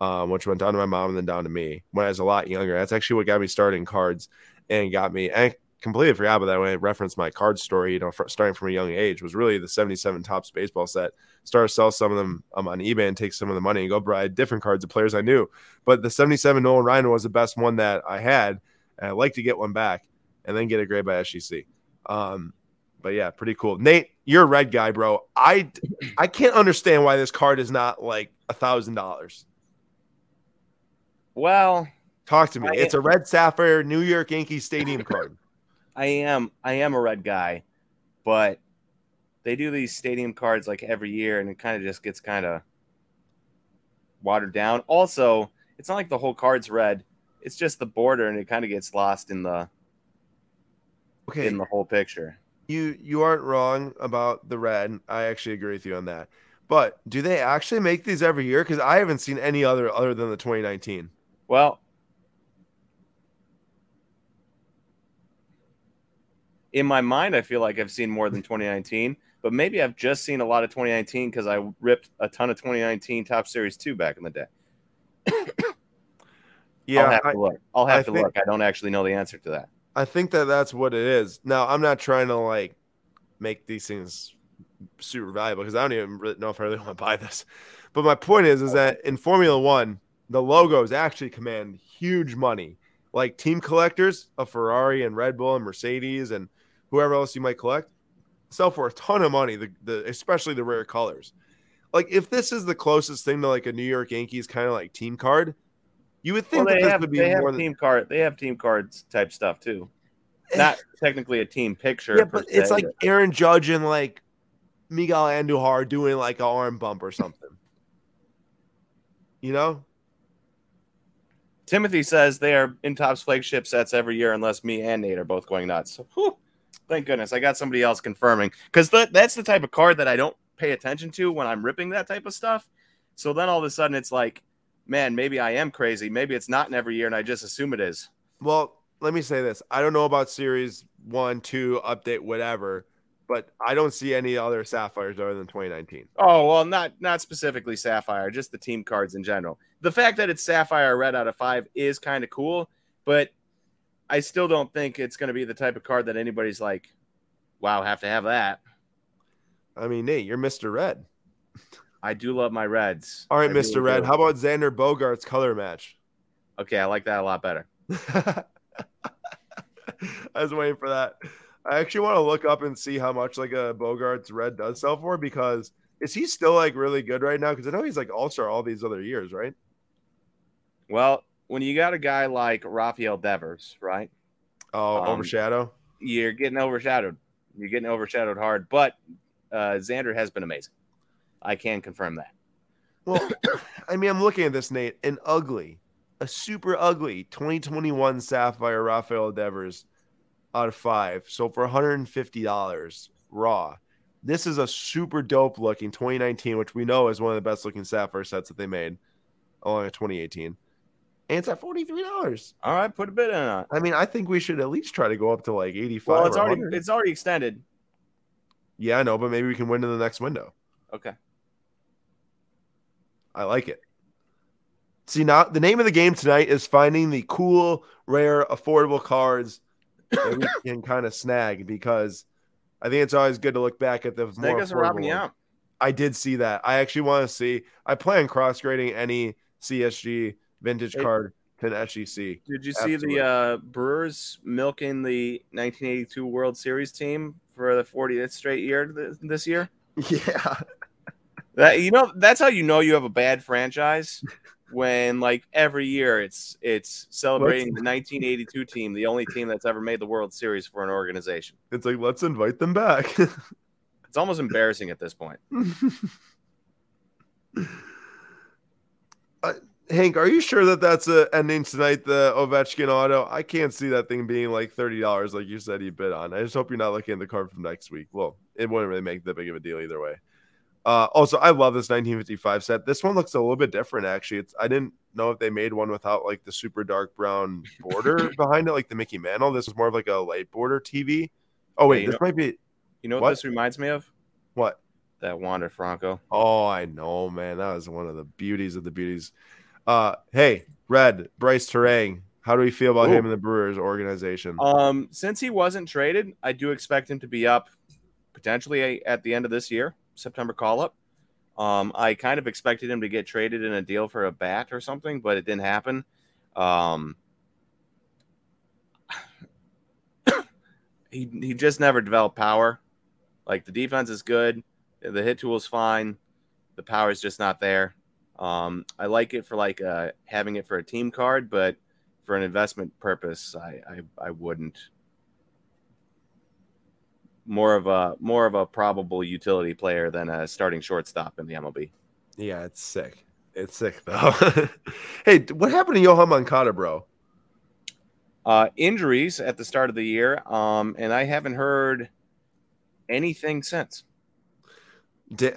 um, which went down to my mom and then down to me when I was a lot younger. That's actually what got me starting cards and got me. I completely forgot about that when I referenced my card story. You know, starting from a young age was really the '77 Topps baseball set. Started to sell some of them um, on eBay and take some of the money and go buy different cards of players I knew. But the '77 Nolan Ryan was the best one that I had. And I'd like to get one back and then get a grade by SGC. Um, but yeah, pretty cool. Nate, you're a red guy, bro. I I can't understand why this card is not like a thousand dollars. Well, talk to me. I it's a red sapphire New York Yankee stadium card. I am I am a red guy, but they do these stadium cards like every year and it kind of just gets kind of watered down. Also, it's not like the whole card's red. It's just the border and it kind of gets lost in the okay in the whole picture. You you aren't wrong about the red. I actually agree with you on that. But do they actually make these every year? Because I haven't seen any other other than the 2019. Well, in my mind, I feel like I've seen more than 2019, but maybe I've just seen a lot of 2019 because I ripped a ton of 2019 Topps Series 2 back in the day. Yeah, I'll have I, to look. I'll have I to think- look. I don't actually know the answer to that. I think that that's what it is. Now, I'm not trying to like make these things super valuable because I don't even really know if I really want to buy this. But my point is, is that in Formula One, the logos actually command huge money. Like team collectors of Ferrari and Red Bull and Mercedes and whoever else you might collect sell for a ton of money. The, the especially the rare colors. Like if this is the closest thing to like a New York Yankees kind of like team card, you would think Well, they this have would be they have than team card. They have team cards type stuff too. Eh. Not technically a team picture. Yeah, but it's se, like Aaron Judge and like Miguel Andujar doing like an arm bump or something. You know? Timothy says they are in Topps' flagship sets every year, unless me and Nate are both going nuts. So, whew, thank goodness I got somebody else confirming because that that's the type of card that I don't pay attention to when I'm ripping that type of stuff. So then all of a sudden it's like, man, maybe I am crazy. Maybe it's not in every year, and I just assume it is. Well, let me say this. I don't know about series one, two, update, whatever, but I don't see any other sapphires other than 2019. Oh well, not not specifically Sapphire, just the team cards in general. The fact that it's Sapphire red out of five is kind of cool, but I still don't think it's going to be the type of card that anybody's like, "Wow, have to have that." I mean, Nate, you're Mr. Red. I do love my reds. All right, I Mr. really Red. do. How about Xander Bogaerts color match? Okay, I like that a lot better. I was waiting for that. I actually want to look up and see how much like a Bogaerts red does sell for because is he still like really good right now? Because I know he's like all star all these other years, right? Well, when you got a guy like Rafael Devers, right? Oh, Um, overshadow. You're getting overshadowed. You're getting overshadowed hard, but uh, Xander has been amazing. I can confirm that. Well, I mean, I'm looking at this, Nate, an ugly, a super ugly 2021 Sapphire Rafael Devers out of five. So for $150 raw. This is a super dope looking 2019, which we know is one of the best looking Sapphire sets that they made along with 2018. And it's at $43. All right, put a bid in on. it. I mean, I think we should at least try to go up to like 85. Well, it's already 100. it's already extended. yeah, I know, but maybe we can win in the next window. Okay. I like it. See now the name of the game tonight is finding the cool, rare, affordable cards that we can kind of snag because I think it's always good to look back at the Snake more us robbing you out. I did see that. I actually want to see. I plan cross grading any CSG vintage Hey. card to an SGC. Did you see the uh, Brewers milking the 1982 World Series team for the 40th straight year th- this year? Yeah, That you know, that's how you know you have a bad franchise when like every year it's it's celebrating the 1982 team, the only team that's ever made the World Series for an organization. it's like let's invite them back. It's almost embarrassing at this point. Uh, Hank, are you sure that that's a ending tonight? The Ovechkin auto. I can't see that thing being like thirty dollars, like you said you bid on. I just hope you're not looking at the card from next week. Well, it wouldn't really make that big of a deal either way. Uh, also, I love this 1955 set. This one looks a little bit different, actually. It's I didn't know if they made one without like the super dark brown border behind it, like the Mickey Mantle. This is more of like a light border TV. Oh wait, you this know- might be You know what, What? this reminds me of? what? That Wander Franco. Oh, I know, man. That was one of the beauties of the beauties. Uh, hey, Red Brice Turang. How do we feel about Ooh. him in the Brewers organization? Um, since he wasn't traded, I do expect him to be up potentially at the end of this year, September call up. Um, I kind of expected him to get traded in a deal for a bat or something, but it didn't happen. Um, he he just never developed power. Like the defense is good, the hit tool is fine, the power is just not there. Um, I like it for like uh, having it for a team card, but for an investment purpose, I, I I wouldn't. More of a more of a probable utility player than a starting shortstop in the MLB. yeah, it's sick. It's sick though. hey, what happened to Yoan Moncada, bro? Uh, injuries at the start of the year, um, and I haven't heard anything since.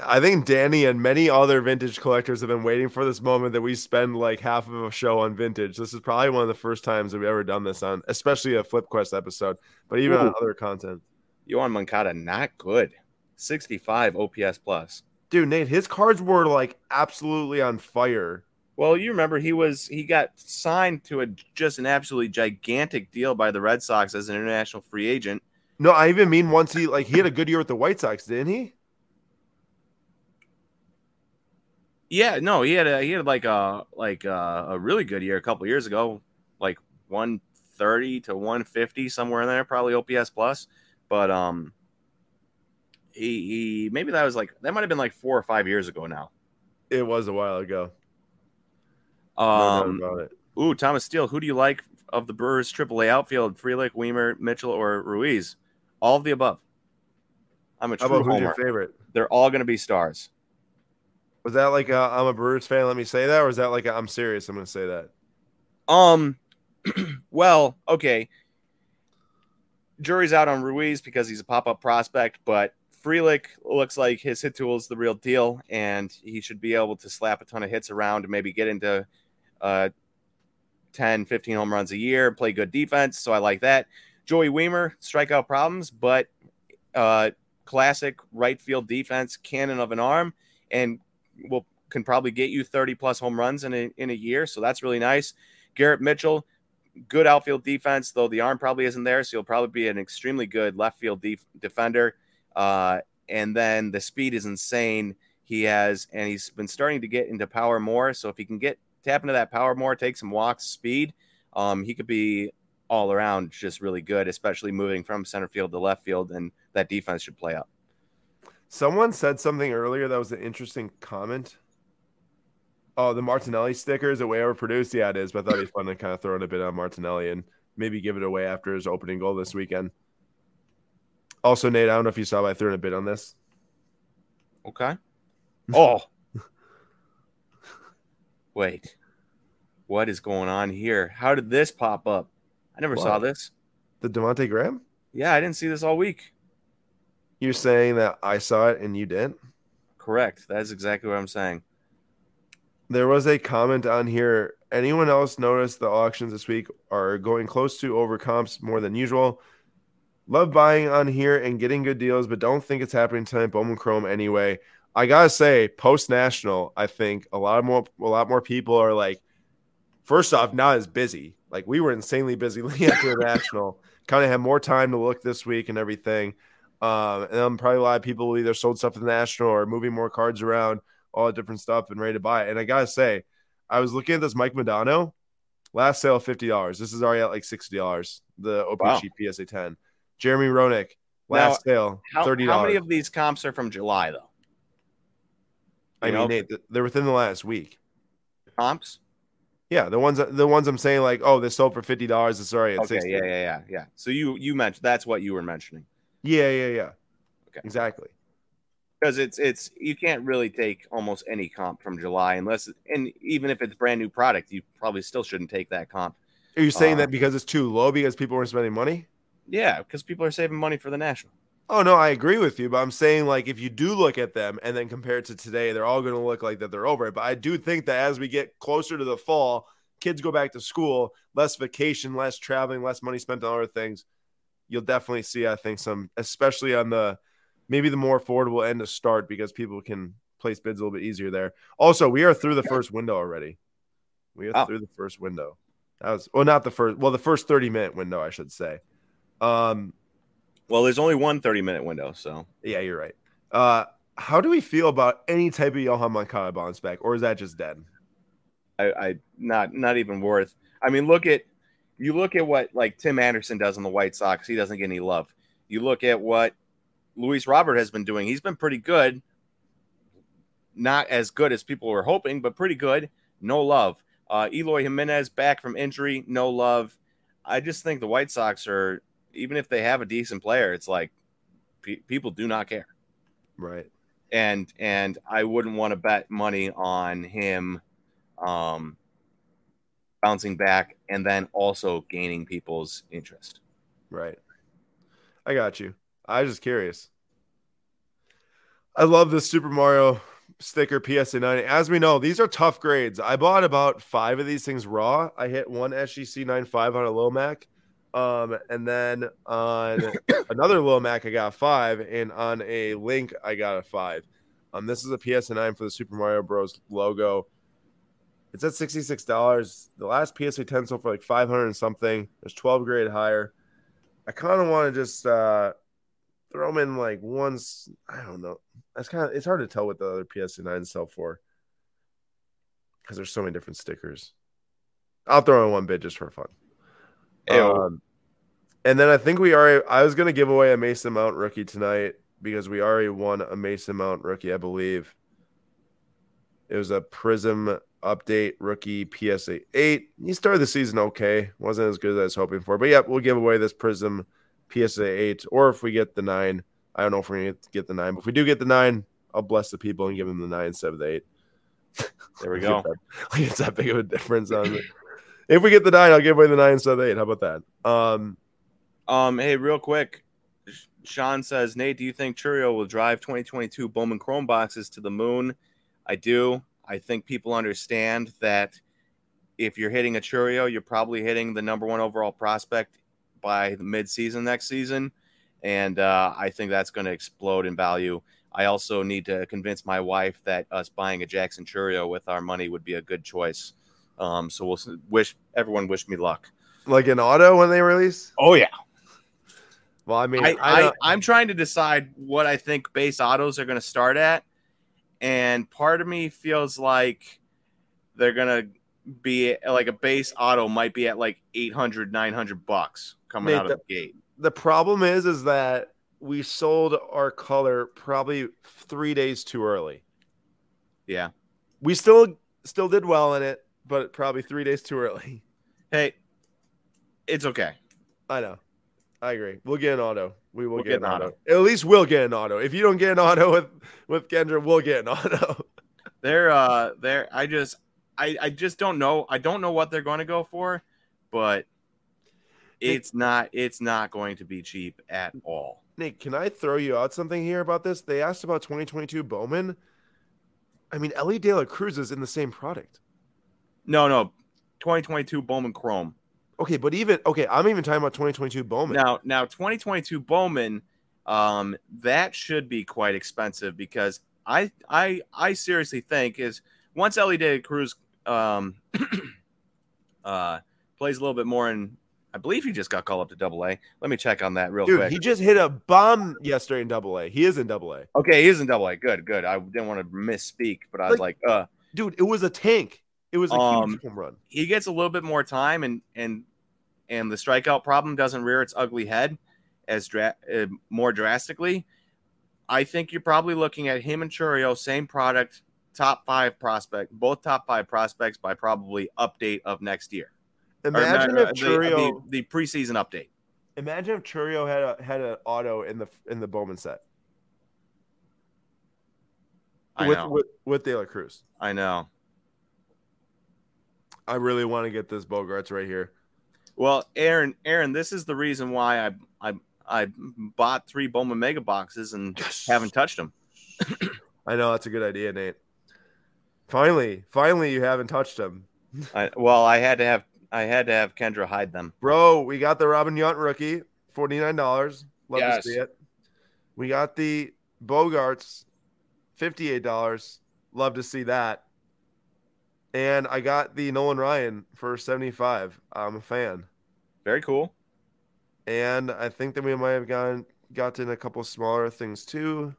I think Danny and many other vintage collectors have been waiting for this moment that we spend like half of a show on vintage. This is probably one of the first times that we've ever done this on, especially a Flip Quest episode, but even Ooh. on other content. Yoan Moncada, not good. 65 OPS plus. Dude, Nate, his cards were like absolutely on fire. Well, you remember he was he got signed to a just an absolutely gigantic deal by the Red Sox as an international free agent. No, I even mean once he like he had a good year with the White Sox, didn't he? Yeah, no, he had a he had like a like a, a really good year a couple years ago, like 130 to 150 somewhere in there, probably OPS plus. But um, he he maybe that was like that might have been like four or five years ago now. It was a while ago. Um, no ooh, Thomas Steele, who do you like of the Brewers AAA outfield? Frelick, Wiemer, Mitchell, or Ruiz? All of the above. I'm a true How about homer. Who's your favorite? They're all going to be stars. Was that like i am a Brewers fan? Let me say that, or is that like i am serious? I'm going to say that. Um, well, okay. Jury's out on Ruiz because he's a pop up prospect, but Frelick looks like his hit tool is the real deal, and he should be able to slap a ton of hits around and maybe get into uh, 10, 15 home runs a year, play good defense. So I like that. Joey Wiemer, strikeout problems, but uh, classic right field defense, cannon of an arm, and will can probably get you 30 plus home runs in a, in a year. So that's really nice. Garrett Mitchell, good outfield defense, though the arm probably isn't there. So he'll probably be an extremely good left field def- defender. Uh, and then the speed is insane. He has, and he's been starting to get into power more. So if he can get tap into that power more, take some walks, speed, um, he could be all around just really good, especially moving from center field to left field. And that defense should play up. Someone said something earlier that was an interesting comment. Oh, the Martinelli sticker is it way overproduced? Yeah, it is. But I thought it'd be fun to kind of throw in a bit on Martinelli and maybe give it away after his opening goal this weekend. Also, Nate, I don't know if you saw, but I threw in a bit on this. Okay. Oh. Wait. What is going on here? How did this pop up? I never what? saw this. The Devonte Graham? Yeah, I didn't see this all week. You're saying that I saw it and you didn't? Correct. That is exactly what I'm saying. There was a comment on here. Anyone else notice the auctions this week are going close to over comps more than usual? Love buying on here and getting good deals, but don't think it's happening tonight. Bowman Chrome anyway. I gotta say, post national, I think a lot more a lot more people are like, first off, not as busy. Like we were insanely busy after the national. Kind of had more time to look this week and everything. Um, and then probably a lot of people either sold stuff at the national or moving more cards around, all that different stuff, and ready to buy it. And I gotta say, I was looking at this Mike Modano, last sale fifty dollars. This is already at like sixty dollars. The OPG wow. PSA ten. Jeremy Roenick, last now, sale thirty dollars. How many of these comps are from July though? You I know? mean, Nate, they're within the last week. Comps. Yeah, the ones the ones I'm saying like, oh, this sold for fifty dollars. It's already at okay, 60. Yeah, yeah, yeah, yeah. So you you mentioned that's what you were mentioning. Yeah, yeah, yeah. Okay. Exactly. Because it's it's you can't really take almost any comp from July unless and even if it's brand new product, you probably still shouldn't take that comp. Are you saying uh, that because it's too low because people weren't spending money? Yeah, because people are saving money for the national. Oh no, I agree with you, but I'm saying like if you do look at them and then compare it to today, they're all going to look like that they're over it. But I do think that as we get closer to the fall, kids go back to school, less vacation, less traveling, less money spent on other things you'll definitely see, I think, some, especially on the maybe the more affordable end to start because people can place bids a little bit easier there. Also, we are through the first window already. We are oh. through the first window. That was well, not the first. Well, the first thirty minute window, I should say. Um, well, there's only one 30 minute window, so yeah, you're right. Uh, how do we feel about any type of Yoan Moncada bounce back, or is that just dead? I, I not not even worth. I mean, look at you look at what like Tim Anderson does on the White Sox, he doesn't get any love. You look at what Luis Robert has been doing. He's been pretty good. Not as good as people were hoping, but pretty good. No love. Uh, Eloy Jimenez back from injury, no love. I just think the White Sox are, even if they have a decent player, it's like pe- people do not care. Right. And and I wouldn't want to bet money on him um, bouncing back and then also gaining people's interest. Right. I got you. I was just curious. I love the Super Mario sticker PSA 9. As we know, these are tough grades. I bought about five of these things raw. I hit one SGC 95 on a low Mac. Um, and then on another low Mac, I got five, and on a link, I got a five. Um, this is a PSA 9 for the Super Mario Bros. logo. It's at $66. The last PSA 10 sold for like 500 and something. There's 12 grade higher. I kind of want to just uh, throw them in like once. I don't know. That's kind of it's hard to tell what the other PSA 9 sell for because there's so many different stickers. I'll throw in one bid just for fun. Um, and then I think we are. I was going to give away a Mason Mount rookie tonight because we already won a Mason Mount rookie, I believe. It was a Prism update rookie PSA 8. He started the season okay. Wasn't as good as I was hoping for. But yeah, we'll give away this Prism PSA 8. Or if we get the 9, I don't know if we're going to get the 9. But if we do get the 9, I'll bless the people and give them the 9 instead of the 8. There we go. like it's that big of a difference on it. If we get the 9, I'll give away the 9 instead of the 8. How about that? Um, um, hey, real quick. Sean says, Nate, do you think Chourio will drive 2022 Bowman Chrome boxes to the moon? I do. I think people understand that if you're hitting a Chourio, you're probably hitting the number one overall prospect by the midseason next season. And uh, I think that's going to explode in value. I also need to convince my wife that us buying a Jackson Chourio with our money would be a good choice. Um, so we'll wish everyone wish me luck. Like an auto when they release? Oh yeah. Well, I mean, I, I, I am trying to decide what I think base autos are going to start at, and part of me feels like they're gonna be like a base auto might be at like 800 900 bucks coming out of the, the gate. The problem is is that we sold our color probably three days too early. Yeah. We still still did well in it but probably three days too early. Hey it's okay. I know. I agree. We'll get an auto we will we'll get, get, an auto. auto. At least we'll get an auto. If you don't get an auto with with Kendra, we'll get an auto. they're uh they're I just I I just don't know. I don't know what they're going to go for, but it's not it's not going to be cheap at all. Nick, can I throw you out something here about this? They asked about 2022 Bowman. I mean, Elly De La Cruz is in the same product. No, no. 2022 Bowman Chrome. Okay, but even okay, I'm even talking about 2022 Bowman. Now, now 2022 Bowman, um, that should be quite expensive because I I I seriously think is once Elly De Cruz um uh plays a little bit more in I believe he just got called up to double A. Let me check on that real Dude, quick. He just hit a bomb yesterday in double A. He is in double A. Okay, he is in double A. Good, good. I didn't want to misspeak, but I was like, like uh dude, it was a tank. It was a um, huge home run. He gets a little bit more time, and and and the strikeout problem doesn't rear its ugly head as dra- uh, more drastically. I think you're probably looking at him and Chourio, same product, top five prospect, both top five prospects by probably update of next year. Imagine or, if Chourio the, the, the, preseason update. Imagine if Chourio had a had an auto in the in the Bowman set. I with, know. with with De La Cruz. I know. I really want to get this Bogaerts right here. Well, Aaron, Aaron, this is the reason why I I I bought three Bowman Mega boxes and yes. haven't touched them. I know that's a good idea, Nate. Finally, finally, you haven't touched them. I, well, I had to have I had to have Kendra hide them, bro. We got the Robin Yount rookie, forty nine dollars. Love yes. to see it. We got the Bogaerts, fifty eight dollars. Love to see that. And I got the Nolan Ryan for 75. I'm a fan. Very cool. And I think that we might have gotten gotten a couple smaller things too.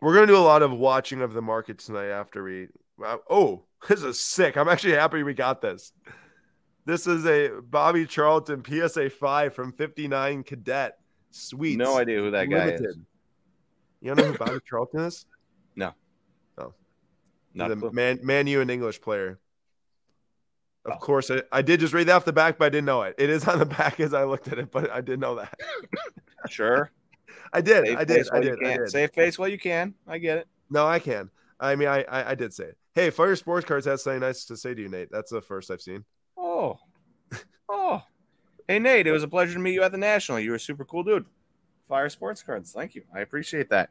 We're gonna do a lot of watching of the market tonight after we. Uh, oh, this is sick! I'm actually happy we got this. This is a Bobby Charlton PSA five from 59 Cadet Sweet. No idea who that guy is. You don't know who Bobby Charlton is? Not the man, man, you an English player. Of oh. course, I, I did just read that off the back, but I didn't know it. It is on the back as I looked at it, but I didn't know that. sure. I did. I did. I did. I did. Save face while you can. I get it. No, I can. I mean, I, I, I did say it. Hey, Fire Sports Cards has something nice to say to you, Nate. That's the first I've seen. Oh, oh. Hey, Nate, it was a pleasure to meet you at the National. You were a super cool dude. Fire Sports Cards. Thank you. I appreciate that.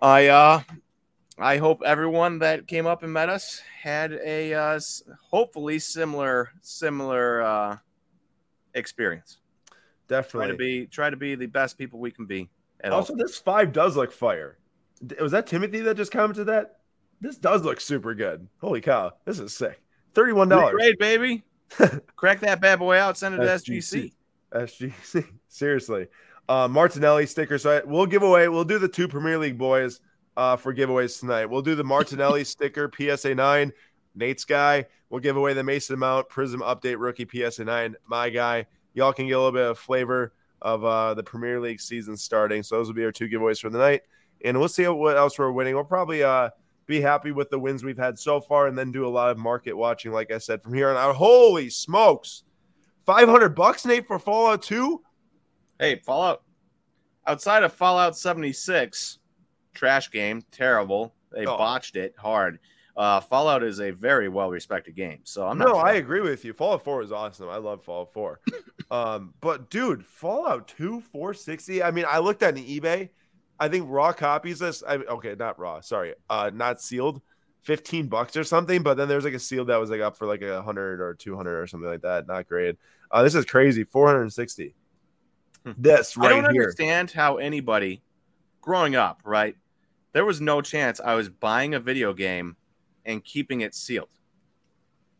I uh I hope everyone that came up and met us had a uh, hopefully similar similar uh, experience. Definitely. Try to be try to be the best people we can be. also, this five does look fire. Was that Timothy that just commented that? This does look super good. Holy cow, this is sick. Thirty-one dollars. Great, baby. Crack that bad boy out. Send it to SGC. SGC. Seriously. Uh, Martinelli sticker. So I, we'll give away. We'll do the two Premier League boys uh, for giveaways tonight. We'll do the Martinelli sticker PSA nine. Nate's guy. We'll give away the Mason Mount Prism Update rookie PSA nine. My guy. Y'all can get a little bit of flavor of uh, the Premier League season starting. So those will be our two giveaways for the night, and we'll see what else we're winning. We'll probably uh, be happy with the wins we've had so far, and then do a lot of market watching, like I said, from here on out. Holy smokes, five hundred bucks, Nate, for Fallout Two. Hey, Fallout. Outside of Fallout seventy six, trash game, terrible. They oh. botched it hard. Uh, Fallout is a very well respected game. So I'm not. No, I agree with you. Fallout 4 is awesome. I love Fallout 4. um, but dude, Fallout 2 460. I mean, I looked at an eBay. I think raw copies this. I, okay, not raw. Sorry, uh, not sealed. 15 bucks or something. But then there's like a seal that was like up for like a hundred or 200 or something like that. Not great. Uh, this is crazy. 460. Hmm. This right here. I don't here. understand how anybody growing up, right? There was no chance I was buying a video game and keeping it sealed.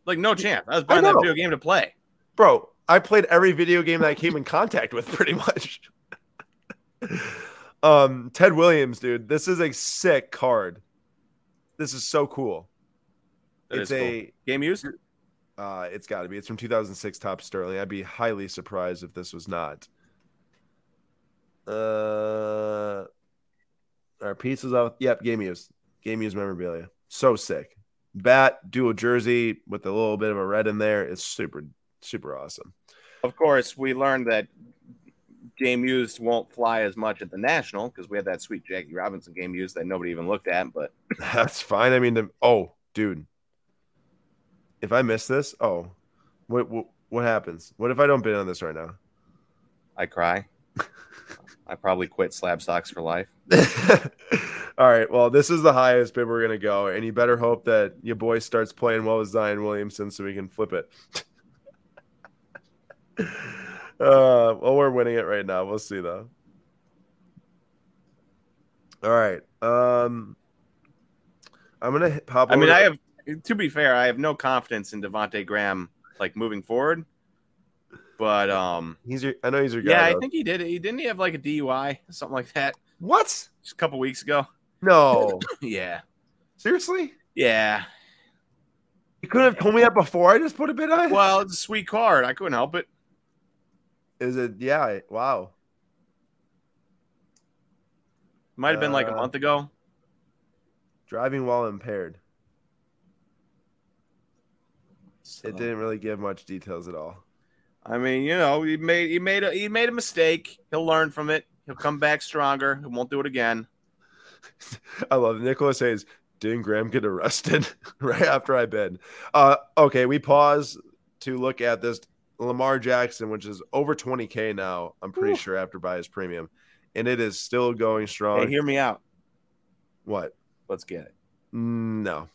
Like no chance. I was buying I that video game to play. Bro, I played every video game that I came in contact with pretty much. um, Ted Williams, dude, this is a sick card. This is so cool. That it's a cool. game used. Uh, it's got to be. It's from 2006 Topps Sterling. I'd be highly surprised if this was not. Uh, our pieces of yep, game used, game used memorabilia. So sick. Bat dual jersey with a little bit of a red in there is super super awesome. Of course, we learned that game used won't fly as much at the national because we had that sweet Jackie Robinson game used that nobody even looked at. But that's fine. I mean, the, oh, dude, if I miss this, oh, what, what what happens? What if I don't bid on this right now? I cry. I probably quit slab stocks for life. All right. Well, this is the highest bid we're gonna go, and you better hope that your boy starts playing well with Zion Williamson so we can flip it. uh, well, we're winning it right now. We'll see though. All right. Um, I'm gonna pop. I mean, I have to be fair. I have no confidence in Devonte Graham like moving forward. But um, he's your. I know he's your guy. Yeah, though. I think he did. He didn't he have like a DUI, something like that. What? Just a couple weeks ago. No. yeah. Seriously? Yeah. You couldn't have told me that before. I just put a bid on. Well, it's a sweet card. I couldn't help it. Is it? Yeah. Wow. Might have been like a uh, month ago. Driving while impaired. So. It didn't really give much details at all. I mean, you know, he made he made a he made a mistake. He'll learn from it. He'll come back stronger. He won't do it again. I love it. Nicholas says, didn't Graham get arrested right after I bid? Uh, okay, we pause to look at this Lamar Jackson, which is over 20K now, I'm pretty Ooh. sure, after buy his premium. And it is still going strong. Hey, hear me out. What? Let's get it. No,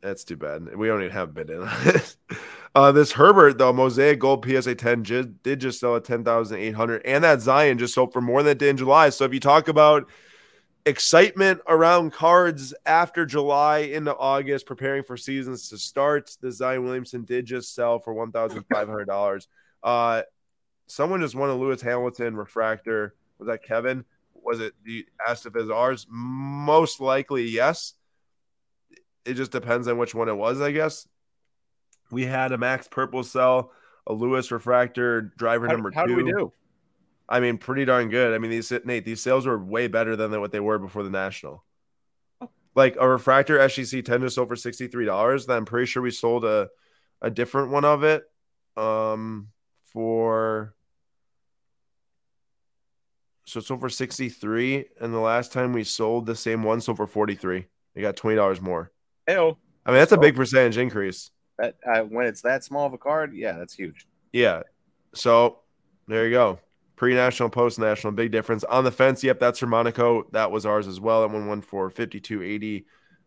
that's too bad. We don't even have a bid in on it. Uh, this Herbert though, Mosaic Gold PSA 10 did, did just sell at 10,800, and that Zion just sold for more than it did in July. So if you talk about excitement around cards after July into August, preparing for seasons to start, the Zion Williamson did just sell for one thousand five hundred dollars. Uh, someone just won a Lewis Hamilton refractor. Was that Kevin? Was it? You asked if ours. Most likely, yes. It just depends on which one it was, I guess. We had a Max Purple cell, a Lewis refractor, driver how, number how two. How do we do? I mean, pretty darn good. I mean, these Nate, these sales were way better than what they were before the national. Like a refractor SGC 10 just sold for $63. Then I'm pretty sure we sold a a different one of it um for so it's over 63 and the last time we sold the same one sold for 43 we got $20 more Hey, i mean that's a big percentage increase that uh, when it's that small of a card, yeah, that's huge. Yeah. So there you go. Pre national, post national, big difference. On the fence, yep, that's for Monaco. That was ours as well. That one went for 52.80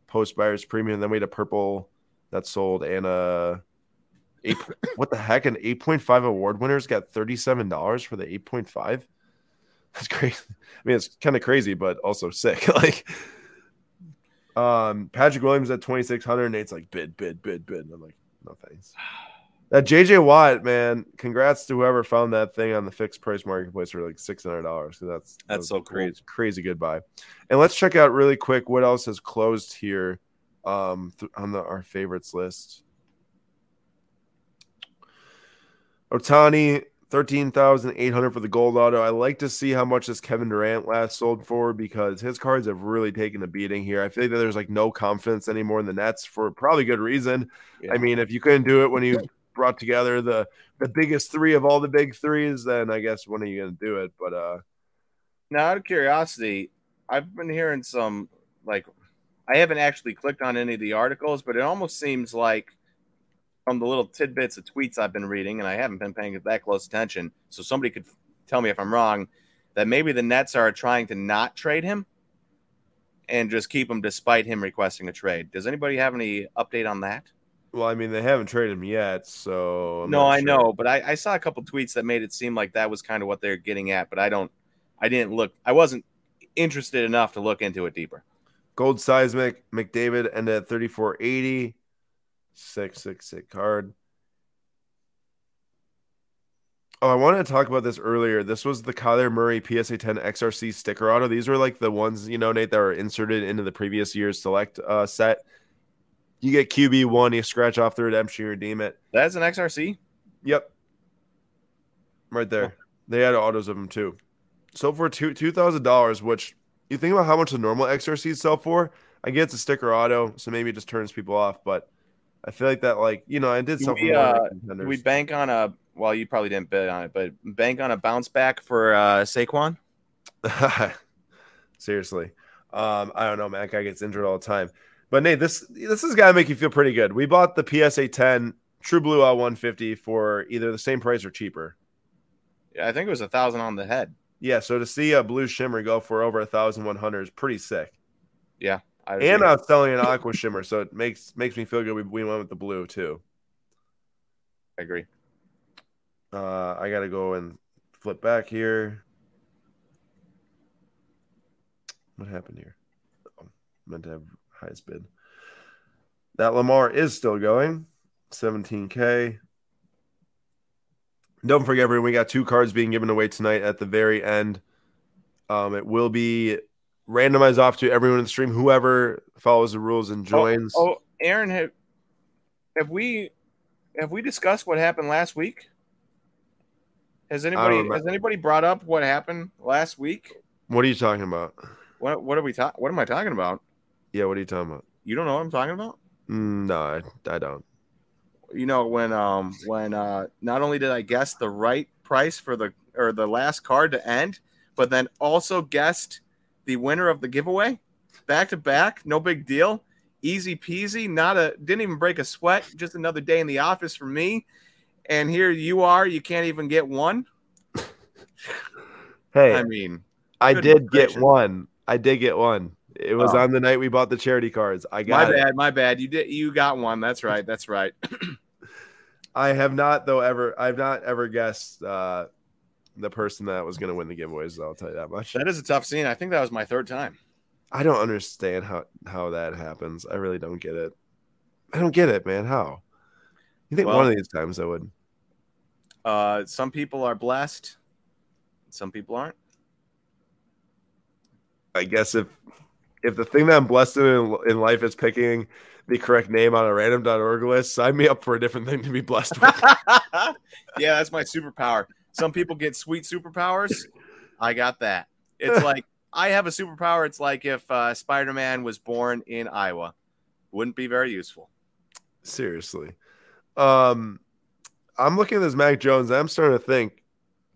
post buyers premium. Then we had a purple that sold and a eight, what the heck? An 8.5 award winners got $37 for the 8.5. That's crazy. I mean, it's kind of crazy, but also sick. like, um, Patrick Williams at 2,600. Nate's like, bid, bid, bid, bid. And I'm like, no thanks. That JJ Watt, man, congrats to whoever found that thing on the fixed price marketplace for like six hundred dollars. So that's that's so crazy, crazy good buy. And let's check out really quick what else has closed here um, th- on the our favorites list. Ohtani, thirteen thousand eight hundred for the gold auto. I like to see how much this Kevin Durant last sold for because his cards have really taken a beating here. I feel like that there's like no confidence anymore in the Nets for probably good reason. Yeah. I mean, if you couldn't do it when you brought together the the biggest three of all the big threes, then I guess when are you gonna do it? But uh Now, out of curiosity, I've been hearing some like I haven't actually clicked on any of the articles, but it almost seems like from the little tidbits of tweets I've been reading, and I haven't been paying that close attention. So somebody could tell me if I'm wrong that maybe the Nets are trying to not trade him and just keep him despite him requesting a trade. Does anybody have any update on that? well, I mean they haven't traded him yet, so I'm no, I sure. know, but I, I saw a couple tweets that made it seem like that was kind of what they're getting at, but I don't, I didn't look, I wasn't interested enough to look into it deeper. Gold seismic McDavid ended at 3480. Sick, sick, sick card. Oh, I wanted to talk about this earlier. This was the Kyler Murray PSA 10 XRC sticker auto. These were like the ones, you know, Nate, that were inserted into the previous year's select uh, set. You get QB one, you scratch off the redemption, you redeem it. That's an XRC. Yep. Right there. They had autos of them too. So for two two thousand dollars, which you think about how much the normal XRCs sell for. I get it's a sticker auto, so maybe it just turns people off, but I feel like that like, you know, I did something. we, uh. We bank on a, well, you probably didn't bet on it, but bank on a bounce back for uh, Saquon. Seriously. Um, I don't know, man. That guy gets injured all the time. But Nate, this this is gonna make you feel pretty good. We bought the PSA 10 True Blue L 150 for either the same price or cheaper. Yeah, I think it was a thousand on the head. Yeah, so to see a blue shimmer go for over a thousand one hundred is pretty sick. I And agree. I was selling an aqua shimmer, so it makes makes me feel good. We, we went with the blue too. I agree. Uh, I gotta go and flip back here. What happened here? Oh, meant to have highest bid. That Lamar is still going, 17k. Don't forget, everyone, we got two cards being given away tonight at the very end. Um, it will be randomized off to everyone in the stream. Whoever follows the rules and joins. Oh, Aaron, have, have we have we discussed what happened last week? Has anybody has anybody brought up what happened last week? What are you talking about? What what are we talking? What am I talking about? Yeah, what are you talking about? You don't know what I'm talking about? Mm, no, I, I don't. You know when um when uh not only did I guess the right price for the or the last card to end, but then also guessed the winner of the giveaway back to back. No big deal. Easy peasy. Not a didn't even break a sweat. Just another day in the office for me. And here you are. You can't even get one. Hey, I mean, I did get one. I did get one. It was Oh. on the night we bought the charity cards. I my got it. bad. My bad. You did. You got one. That's right. That's right. I have not though ever. I've not ever guessed uh, the person that was going to win the giveaways. I'll tell you that much. That is a tough scene. I think that was my third time. I don't understand how how that happens. I really don't get it. I don't get it, man. How? You think Well- one of these times I would? Uh, some people are blessed. Some people aren't. I guess if if the thing that I'm blessed in in life is picking the correct name on a random.org list, sign me up for a different thing to be blessed with. yeah, that's my superpower. Some people get sweet superpowers. I got that. It's like I have a superpower. It's like if uh, Spider Man was born in Iowa, wouldn't be very useful. Seriously. Um, I'm looking at this Mac Jones. I'm starting to think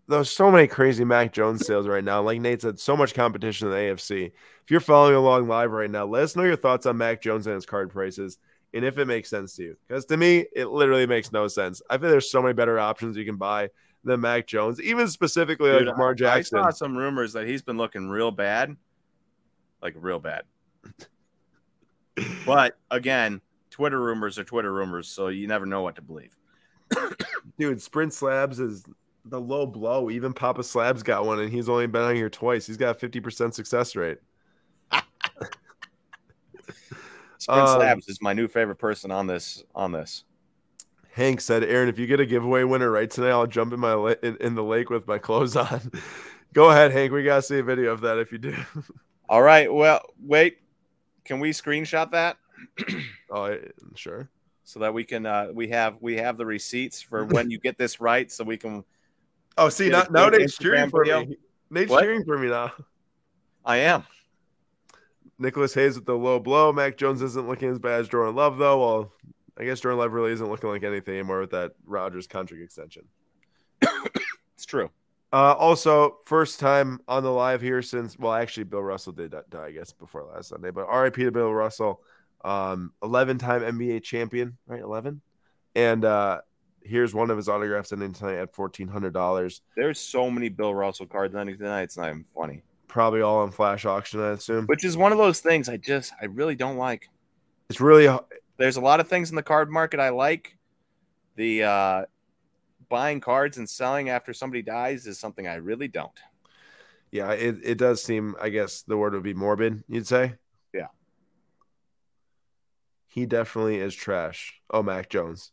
there's so many crazy Mac Jones sales right now. Like Nate said, so much competition in the AFC. If you're following along live right now, let us know your thoughts on Mac Jones and his card prices and if it makes sense to you. Because to me, it literally makes no sense. I think there's so many better options you can buy than Mac Jones, even specifically like Lamar Jackson. I saw some rumors that he's been looking real bad, like real bad. but again, Twitter rumors are Twitter rumors, so you never know what to believe. Dude, Sprint Slabs is the low blow. Even Papa Slabs got one, and he's only been on here twice. He's got a 50% success rate. Sprint Um, Slabs is my new favorite person on this. On this, Hank said, Aaron, if you get a giveaway winner right tonight, I'll jump in my la- in, in the lake with my clothes on. Go ahead, Hank. We gotta see a video of that if you do. all right. Well, wait. Can we screenshot that oh, sure. so that we can uh, we have we have the receipts for when you get this right, so we can. Oh, see, now, a now Nate's cheering for video? me. Nate's What? cheering for me now. I am. Nicholas Hayes with the low blow. Mac Jones isn't looking as bad as Jordan Love, though. Well, I guess Jordan Love really isn't looking like anything anymore with that Rodgers contract extension. It's true. Uh, also, first time on the live here since, well, actually, Bill Russell did die, I guess, before last Sunday, but RIP to Bill Russell, um, 11 time NBA champion, right? 11. And uh, here's one of his autographs ending tonight at $1,400. There's so many Bill Russell cards ending tonight. It's not even funny. Probably all on flash auction, I assume. Which is one of those things I just I really don't like. It's really, There's a lot of things in the card market I like. The uh buying cards and selling after somebody dies is something I really don't. yeah, it, it does seem, I guess the word would be morbid, you'd say. Yeah. He definitely is trash. Oh, Mac Jones.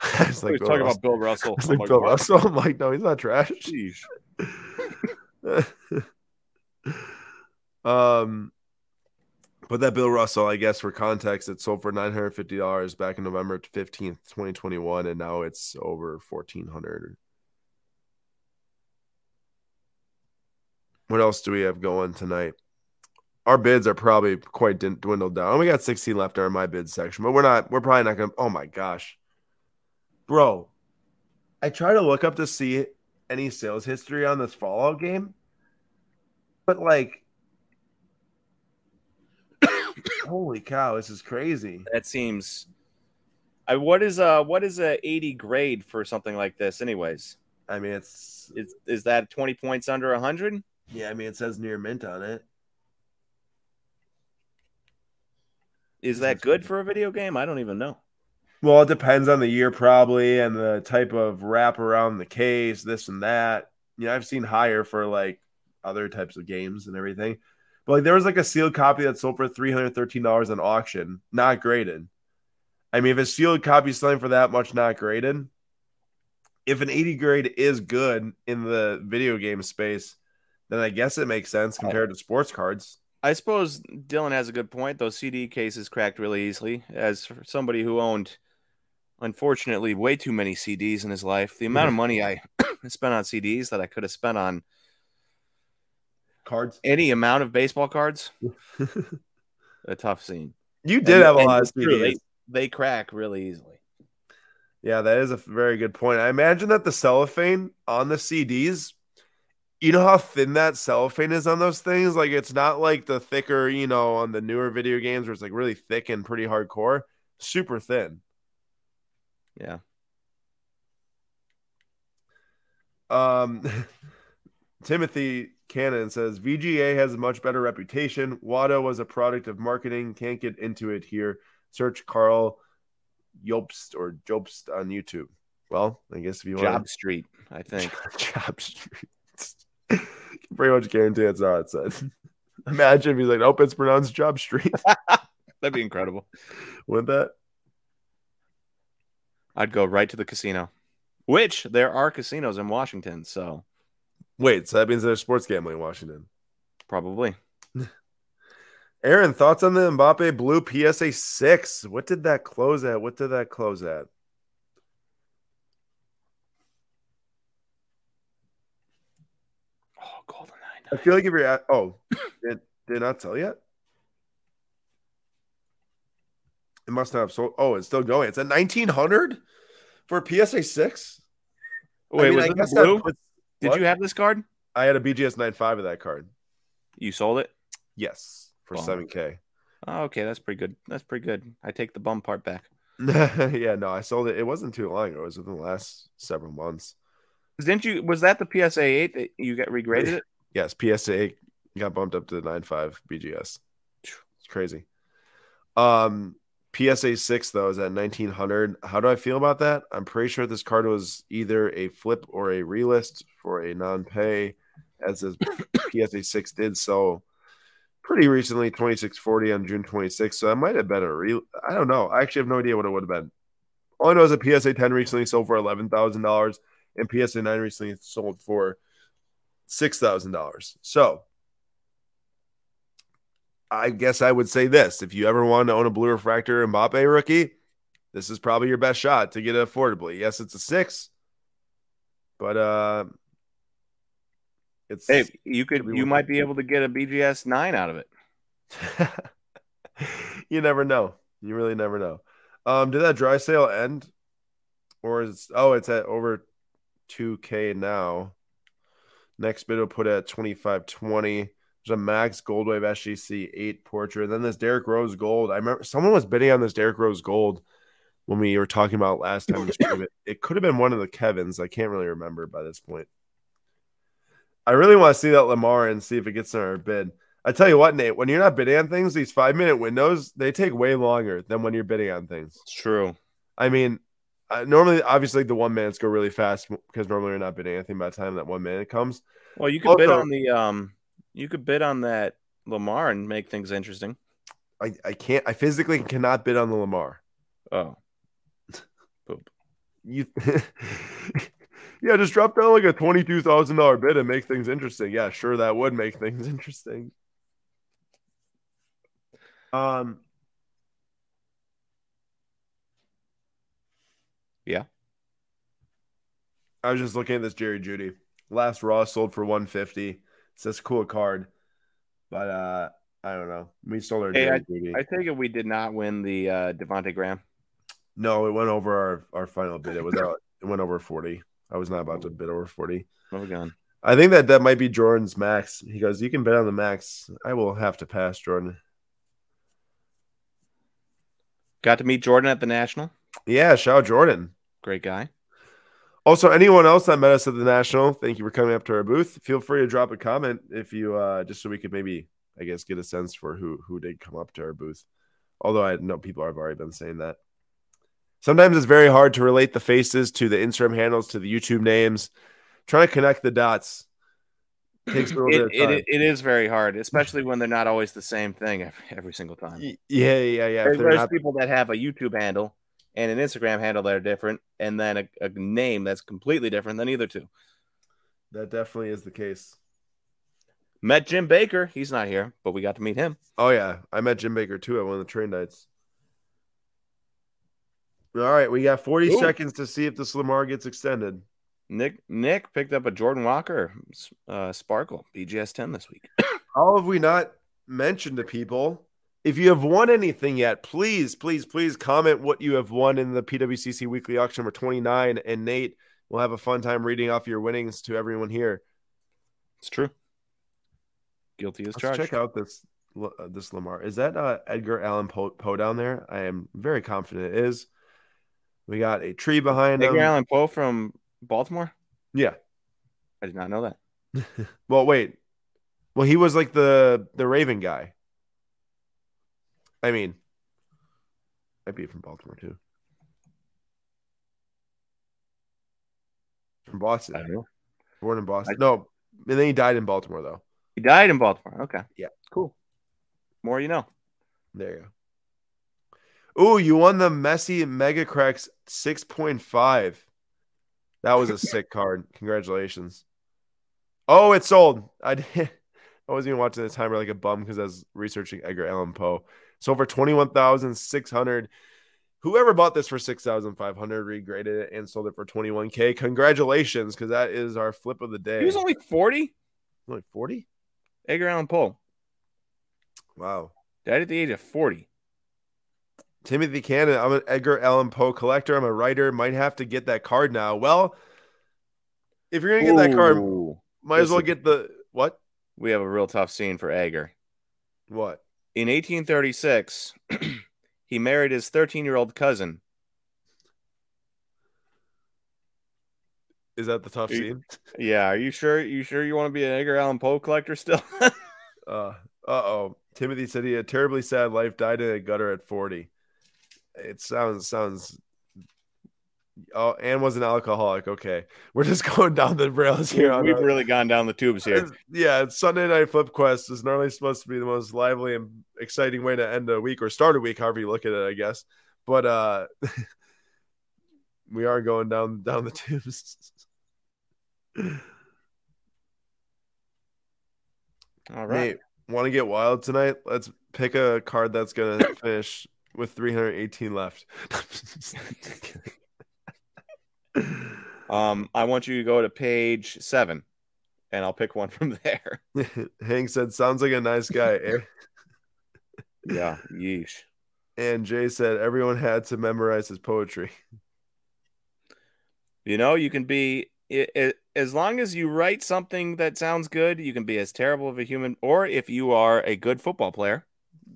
it's like talking Russell. about Bill Russell. It's like like, Bill what? Russell. I'm like, no, he's not trash. Jeez. um, but that Bill Russell, I guess, for context, it sold for nine hundred fifty dollars back in November fifteenth, twenty twenty one, and now it's over fourteen hundred. What else do we have going tonight? Our bids are probably quite dwindled down. We got sixteen left in my bid section, but we're not. We're probably not gonna. Oh my gosh, bro! I try to look up to see any sales history on this Fallout game, but like, holy cow, this is crazy. That seems I what is uh what is a 80 grade for something like this anyways? I mean, it's Is is that 20 points under 100? yeah. I mean, it says near mint on it. Is that good for a video game? I don't even know. Well, it depends on the year, probably, and the type of wrap around the case, this and that. You know, I've seen higher for like other types of games and everything. But like, there was like a sealed copy that sold for three hundred thirteen dollars on auction, not graded. I mean, if a sealed copy is selling for that much, not graded. If an eighty grade is good in the video game space, then I guess it makes sense compared to sports cards. I suppose Dylan has a good point. Those CD cases cracked really easily. As for somebody who owned, unfortunately, way too many CDs in his life, the amount of mm-hmm. money I spent on CDs that I could have spent on Cards. any amount of baseball cards, a tough scene. You did And- have a lot of CDs. They, they crack really easily. Yeah, that is a very good point. I imagine that the cellophane on the CDs, you know how thin that cellophane is on those things? Like it's not like the thicker, you know, on the newer video games where it's like really thick and pretty hardcore. Super thin. Yeah. Um Timothy Cannon says VGA has a much better reputation. Wata was a product of marketing. Can't get into it here. Search Karl Jobst or Jobst on YouTube. Well, I guess if you want Job Street, I think. Job Street. Pretty much guarantee that's how it said. Imagine if he's like, nope, it's pronounced Job Street. That'd be incredible. Wouldn't that? I'd go right to the casino, which there are casinos in Washington, so Wait, so that means there's sports gambling in Washington. probably. Aaron, thoughts on the Mbappe Blue PSA 6? What did that close at? What did that close at? Oh, Golden I feel like if you're at, oh, did, did it not sell yet? It must not have sold. Oh, it's still going. It's at 1900 for PSA 6. Wait, was it the blue? puts- Did what? you have this card? I had a BGS 95 of that card. You sold it? Yes, for Oh. 7K. Oh, okay, that's pretty good. That's pretty good. I take the bum part back. yeah, no, I sold it. It wasn't too long. It was within the last several months. Didn't you? Was that the PSA eight that you got regraded it? Yes, PSA 8 got bumped up to the 9.5 BGS. It's crazy. Um, PSA six though is at 1900. How do I feel about that? I'm pretty sure this card was either a flip or a relist for a non-pay, as the PSA six did so pretty recently, 2640 on June 26th. So that might have been a. I don't know. I actually have no idea what it would have been. All I know is a PSA 10 recently sold for eleven thousand dollars, and PSA 9 recently sold for six thousand dollars. So I guess I would say this: if you ever want to own a blue refractor Mbappe rookie, this is probably your best shot to get it affordably. Yes, it's a six, but uh, it's hey, you could you might be able to get a BGS nine out of it. you never know. You really never know. Um, did that dry sale end, or is oh, it's at over two K now. Next bid will put at twenty five twenty. There's a Max Goldwave SGC 8 portrait. And then this Derrick Rose Gold. I remember someone was bidding on this Derrick Rose Gold when we were talking about last time. it, it could have been one of the Kevins. I can't really remember by this point. I really want to see that Lamar and see if it gets in our bid. I tell you what, Nate, when you're not bidding on things, these five minute windows, they take way longer than when you're bidding on things. It's true. I mean, uh, normally, obviously, the one minutes go really fast because normally you're not bidding anything by the time that one minute comes. Well, you can also, bid on the um you could bid on that Lamar and make things interesting. I, I can't. I physically cannot bid on the Lamar. Oh, poop. You, yeah, just drop down like a twenty-two thousand dollar bid and make things interesting. Yeah, sure, that would make things interesting. Um. Yeah. I was just looking at this Jerry Jeudy. Last Raw sold for 150. It's this cool card, but uh, I don't know. We stole our. Hey, I, I, take it we did not win the uh, Devonte Graham. No, it went over our, our final bid. It was out. It went over forty. I was not about to bid over forty. Oh, gone. I think that that might be Jordan's max. He goes, "You can bet on the max." I will have to pass, Jordan. Got to meet Jordan at the National. Yeah, shout Jordan. Great guy. Also, anyone else that met us at the National, thank you for coming up to our booth. Feel free to drop a comment if you uh just so we could maybe, I guess, get a sense for who who did come up to our booth. Although I know people have already been saying that. Sometimes it's very hard to relate the faces to the Instagram handles to the YouTube names. Trying to connect the dots takes a little it, bit of time. It, it is very hard, especially when they're not always the same thing every, every single time. Yeah, yeah, yeah. There's, there's not... people that have a YouTube handle and an Instagram handle that are different, and then a, a name that's completely different than either two. That definitely is the case. Met Jim Baker. He's not here, but we got to meet him. Oh yeah, I met Jim Baker too at one of the train nights. All right, we got 40 Ooh. seconds to see if this Lamar gets extended. Nick Nick picked up a Jordan Walker uh, Sparkle BGS 10 this week. How have we not mentioned to people if you have won anything yet, please, please, please comment what you have won in the PWCC weekly auction number 29. And Nate will have a fun time reading off your winnings to everyone here. It's true. Guilty as charged. Check out this uh, this Lamar. Is that uh, Edgar Allan Poe, Poe down there? I am very confident it is. We got a tree behind Edgar him. Allan Poe from Baltimore? Yeah. I did not know that. well, wait. Well, he was like the the Raven guy. I mean, might be from Baltimore too. From Boston. I don't know. Born in Boston. I, no, and then he died in Baltimore though. He died in Baltimore. Okay. Yeah. Cool. More you know. There you go. Ooh, you won the Messi Mega Cracks 6.5. That was a sick card. Congratulations. Oh, it sold. I did. I wasn't even watching the timer like a bum because I was researching Edgar Allan Poe. So for 21,600. Whoever bought this for 6,500 regraded it and sold it for 21k. Congratulations cuz that is our flip of the day. He was only 40? Only 40? Edgar Allan Poe. Wow. Died at the age of 40. Timothy Cannon, I'm an Edgar Allan Poe collector. I'm a writer. Might have to get that card now. Well, if you're gonna get Ooh, that card, might as well get the what? We have a real tough scene for Edgar. What? In 1836, he married his 13 year old cousin. Is that the tough scene? Yeah, are you sure? You sure you want to be an Edgar Allan Poe collector still? Uh oh. Timothy said he had a terribly sad life, died in a gutter at 40. It sounds sounds Oh, and was an alcoholic. Okay. We're just going down the rails here. We've our- really gone down the tubes here. It's- Yeah, it's Sunday Night Flip Quest is normally supposed to be the most lively and exciting way to end a week or start a week, however you look at it, I guess. But uh we are going down down the tubes. All right. Want to get wild tonight? Let's pick a card that's gonna finish with 318 left. Um, I want you to go to page seven, and I'll pick one from there. Hank said, "Sounds like a nice guy." eh?" Yeah. Yeesh. And Jay said, "Everyone had to memorize his poetry." You know, you can be i i as long as you write something that sounds good. You can be as terrible of a human, or if you are a good football player,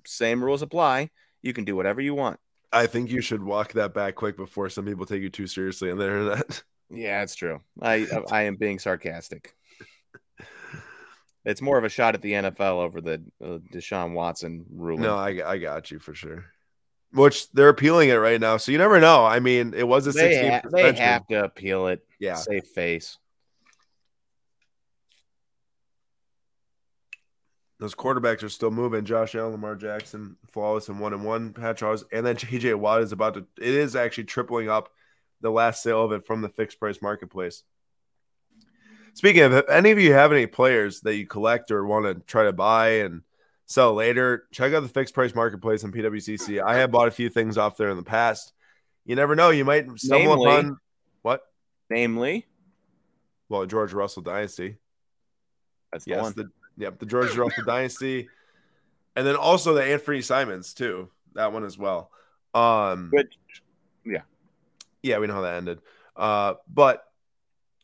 same rules apply. You can do whatever you want. I think you should walk that back quick before some people take you too seriously on the internet. Yeah, it's true. I I am being sarcastic. It's more of a shot at the NFL over the uh, Deshaun Watson ruling. no, I, I got you for sure. Which they're appealing it right now, so you never know. I mean, it was a they, 16 ha- they have to appeal it. Yeah, Save face. Those quarterbacks are still moving. Josh Allen, Lamar Jackson, flawless and one and one. Pat Charles, and then JJ Watt is about to. It is actually tripling up the last sale of it from the fixed price marketplace. Speaking of, if any of you have any players that you collect or want to try to buy and sell later, check out the fixed price marketplace on PWCC. I have bought a few things off there in the past. You never know; you might stumble Namely- upon what? Namely, Well, George Russell dynasty. that's Yes, one. the yep, the George Russell dynasty, and then also the Anthony Simons too. That one as well. Um, Which, yeah. yeah, we know how that ended. Uh, but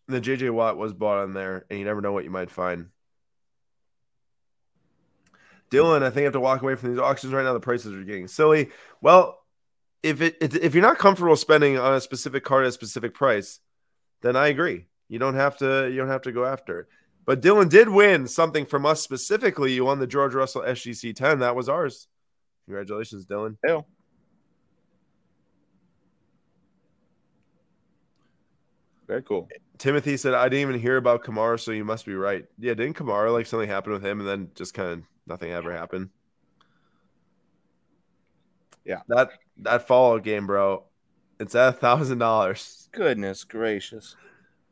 the JJ Watt was bought on there, and you never know what you might find. Dylan, I think I have to walk away from these auctions right now. The prices are getting silly. Well, if it if you're not comfortable spending on a specific card at a specific price, then I agree. You don't have to you don't have to go after it. But Dylan did win something from us specifically. You won the George Russell SGC 10. That was ours. Congratulations, Dylan. Ew. Very cool. Timothy said, I didn't even hear about Kamara, so you must be right. Yeah, didn't Kamara like something happen with him and then just kind of nothing ever happened? Yeah. That that Fallout game, bro. It's at a thousand dollars. Goodness gracious.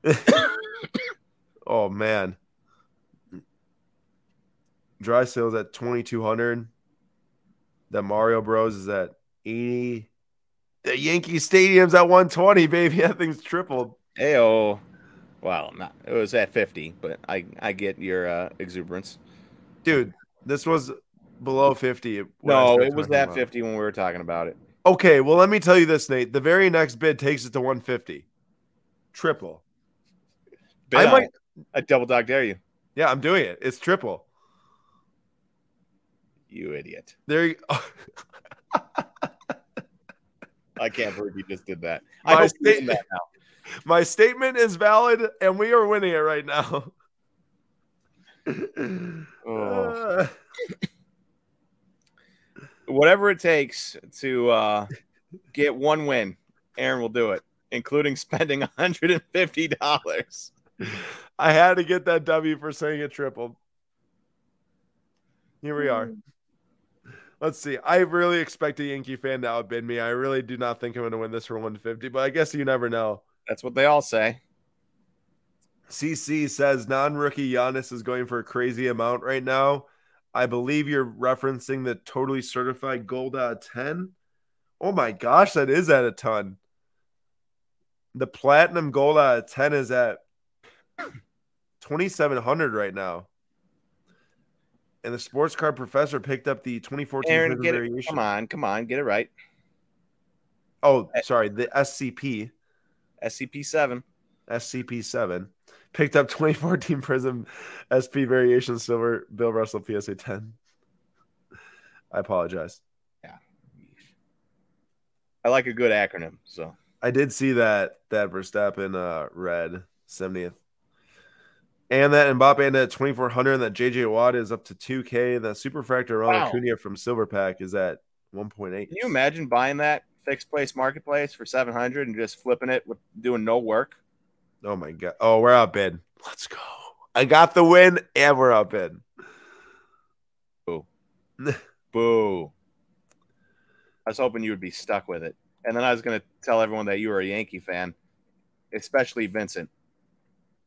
Oh man. Dry sales at twenty two hundred. The Mario Bros is at eighty. The Yankee Stadium's at one twenty, baby. That thing's tripled. Ayo. Well, not it was at 50, but I I get your uh, exuberance. Dude, this was below 50. No, it was about 50 when we were talking about it. Okay, well, let me tell you this, Nate. The very next bid takes it to 150. Triple. Bid I on might-. I double dog dare you, Yeah, I'm doing it. It's triple. you idiot. There you I can't believe you just did that. My I hope you state- listen to that now. My statement is valid, and we are winning it right now. Oh. Whatever it takes to uh, get one win, Aaron will do it, including spending $150. I had to get that W for saying it tripled. Here we are. Hmm. Let's see. I really expect a Yankee fan to outbid me. I really do not think I'm going to win this for 150, but I guess you never know. That's what they all say. CC says non-rookie Giannis is going for a crazy amount right now. I believe you're referencing the totally certified gold out of 10. Oh my gosh, that is at a ton. The platinum gold out of 10 is at 2700 right now. And the sports card professor picked up the 2014 Aaron, Prism get it. variation. Come on, come on, get it right. Oh, sorry, the SCP. SCP-7. SCP-7 picked up 2014 Prism SP Variation Silver Bill Russell PSA 10. I apologize. Yeah. I like a good acronym, so I did see that that Verstappen uh, red 70th. And that Mbappe ended at 2400 and that JJ Watt is up to 2K. The Superfractor Ronald Wow. Acuna from Silver Pack is at 1.8. Can you imagine buying that fixed place marketplace for 700 and just flipping it with doing no work? Oh my god. Oh, we're out bid. Let's go. I got the win and we're out bid. Boo. I was hoping you would be stuck with it. And then I was going to tell everyone that you were a Yankee fan, especially Vincent.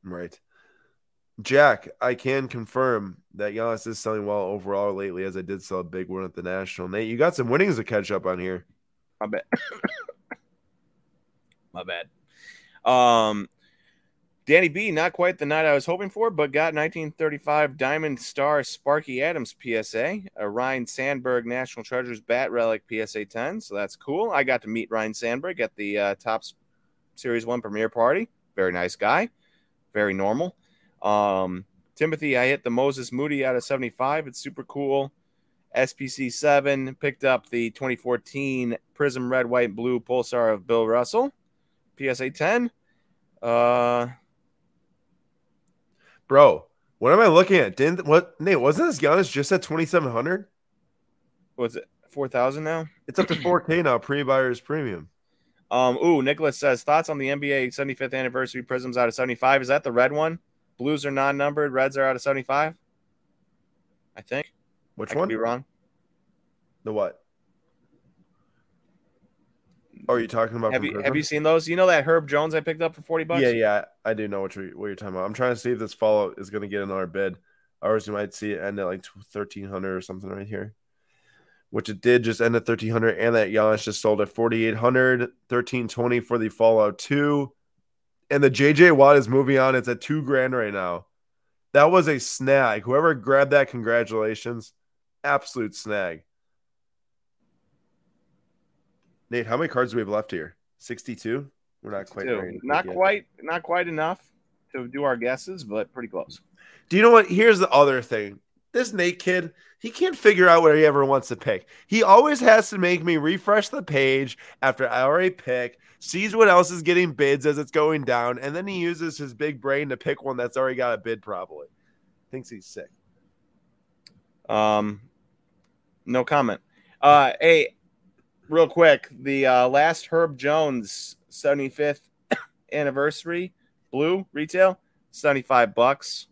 Right. Jack, I can confirm that Giannis is selling well overall lately, as I did sell a big one at the National. Nate, you got some winnings to catch up on here. My bad. My bad. Um, Danny B, not quite the night I was hoping for, but got 1935 Diamond Star Sparky Adams PSA, a Ryne Sandberg National Treasures Bat Relic PSA 10. So that's cool. I got to meet Ryne Sandberg at the uh, Topps Series 1 premiere party. Very nice guy. Very normal. Um, Timothy, I hit the Moses Moody out of 75. It's super cool. SPC 7 picked up the 2014 Prism Red, White, Blue Pulsar of Bill Russell. PSA 10. Uh, Bro, what am I looking at? Didn't what Nate wasn't this Giannis just at 2700? what's it? 4,000 now? It's up to 4K now, pre-buyers premium. Um, ooh, Nicholas says thoughts on the NBA 75th anniversary prisms out of 75. Is that the red one? Blues are non numbered, reds are out of 75. I think. Which I could one? be wrong. The what? Oh, are you talking about? Have you have you seen those? You know that Herb Jones I picked up for 40 bucks? Yeah, yeah, I do know what you're what you're talking about. I'm trying to see if this follow is going to get another bid. Ours, you might see it end at like 1300 or something right here, which it did just end at 1300. And that Giannis just sold at 4800, 1320 for the Fallout 2. And the JJ Watt is moving on. It's at two grand right now. That was a snag. Whoever grabbed that, congratulations. Absolute snag. Nate, how many cards do we have left here? 62? We're not quite Two. ready to pick Not yet. quite, not quite enough to do our guesses, but pretty close. Do you know what? Here's the other thing. This Nate kid, he can't figure out where he ever wants to pick. He always has to make me refresh the page after I already pick, sees what else is getting bids as it's going down, and then he uses his big brain to pick one that's already got a bid probably. Thinks he's sick. Um, no comment. Uh, hey, real quick, the uh, last Herb Jones 75th anniversary blue retail 75 bucks.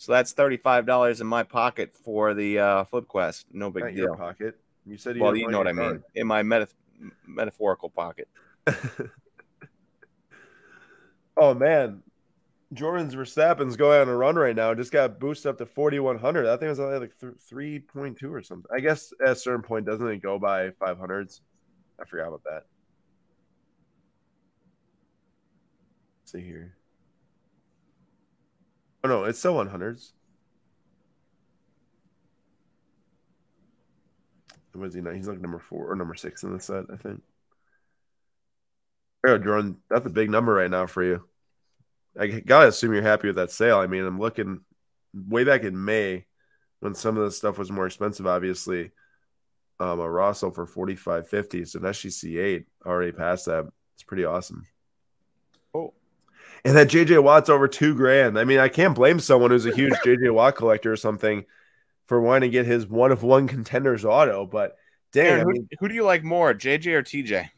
So that's $35 in my pocket for the uh, Flip Quest. No big Not your deal. pocket. You said you Well, you know what I your mean. In my meta- metaphorical pocket. oh man. Jordan's Verstappen's going on a run right now. Just got boosted up to 4,100. I think it was only like th- 3.2 or something. I guess at a certain point, doesn't it go by 500s? I forgot about that. Let's see here. Oh, no, it's still 100s. What is he now? He's like number four or number six in the set, I think. Yeah, Jordan, that's a big number right now for you. I gotta assume you're happy with that sale. I mean, I'm looking way back in May when some of this stuff was more expensive. Obviously, um, a Russell for forty five fifty, so an SGC eight already passed that. It's pretty awesome. And that JJ Watt's over two grand. I mean, I can't blame someone who's a huge JJ Watt collector or something for wanting to get his one of one contenders auto. But dang, Aaron, I who, mean, who do you like more, JJ or TJ?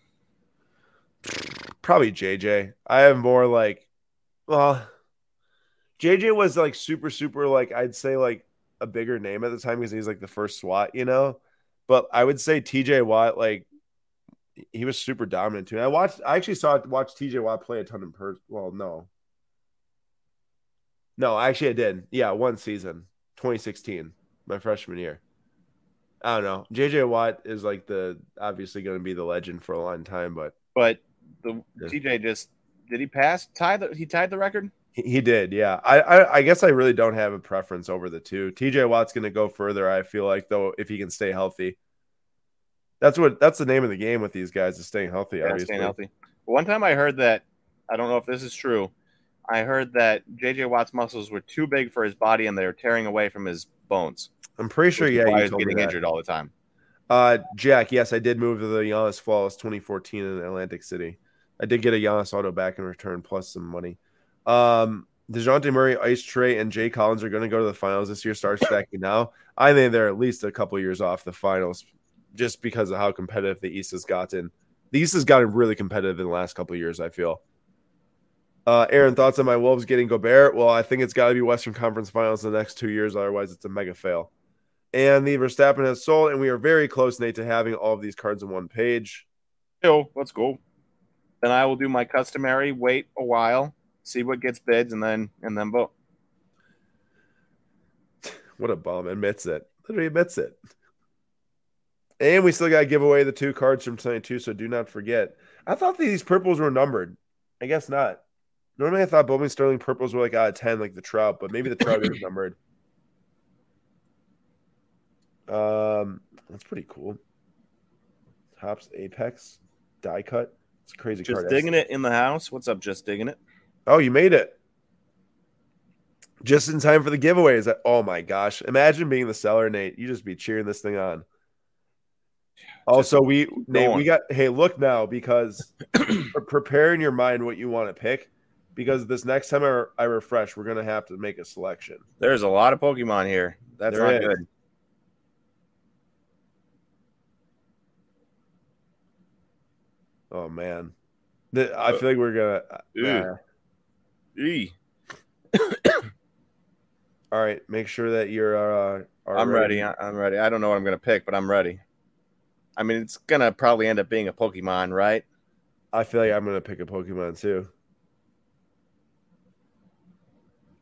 probably JJ. I have more like, well, JJ was like super, super like I'd say like a bigger name at the time because he's like the first SWAT, you know. But I would say TJ Watt like he was super dominant too. I watched. I actually saw it watched TJ Watt play a ton in person. Well, no, no, actually I did. Yeah, one season, 2016, my freshman year. I don't know. JJ Watt is like the obviously going to be the legend for a long time, but But the Yeah. TJ just did he pass tie the he tied the record? He, he did, yeah. I, I I guess I really don't have a preference over the two. TJ Watt's going to go further. I feel like though, if he can stay healthy, that's what that's the name of the game with these guys is staying healthy. Yeah, obviously, staying healthy. One time I heard that I don't know if this is true. I heard that JJ Watt's muscles were too big for his body and they were tearing away from his bones. I'm pretty sure. Yeah, he was getting injured all the time. Uh, Jack, yes, I did move to the Giannis Flawless 2014 in Atlantic City. I did get a Giannis auto back in return plus some money. Um, Dejounte Murray, Ice Trae, and Jay Collins are going to go to the finals this year. Start stacking now. I think they're at least a couple years off the finals, just because of how competitive the East has gotten. The East has gotten really competitive in the last couple years. I feel. Uh, Aaron, thoughts on my Wolves getting Gobert? Well, I think it's got to be Western Conference Finals in the next two years. Otherwise, it's a mega fail. And the Verstappen has sold, and we are very close, Nate, to having all of these cards on one page. Yo, let's go. Then I will do my customary wait a while, see what gets bids, and then and then vote. What a bum. Admits it. Literally admits it. And we still got to give away the two cards from tonight, too. So do not forget. I thought these purples were numbered. I guess not. Normally, I thought Bowman Sterling purples were like out of 10, like the Trout, but maybe the Trout is numbered. Um, That's pretty cool. Topps Apex die cut. It's a crazy Just card. digging it in the house. What's up? Just digging it. Oh, you made it. Just in time for the giveaways. Oh my gosh. Imagine being the seller, Nate. You just be cheering this thing on. Also, we Nate, we got hey, look now because prepare in your mind what you want to pick. Because this next time I, I refresh, we're gonna have to make a selection. There's a lot of Pokemon here. That's There not is. good. Oh man. The- I feel like we're gonna nah. Eee. all right. Make sure that you're uh are I'm ready. I- I'm ready. I don't know what I'm gonna pick, but I'm ready. I mean, it's gonna probably end up being a Pokemon, right? I feel like I'm gonna pick a Pokemon too.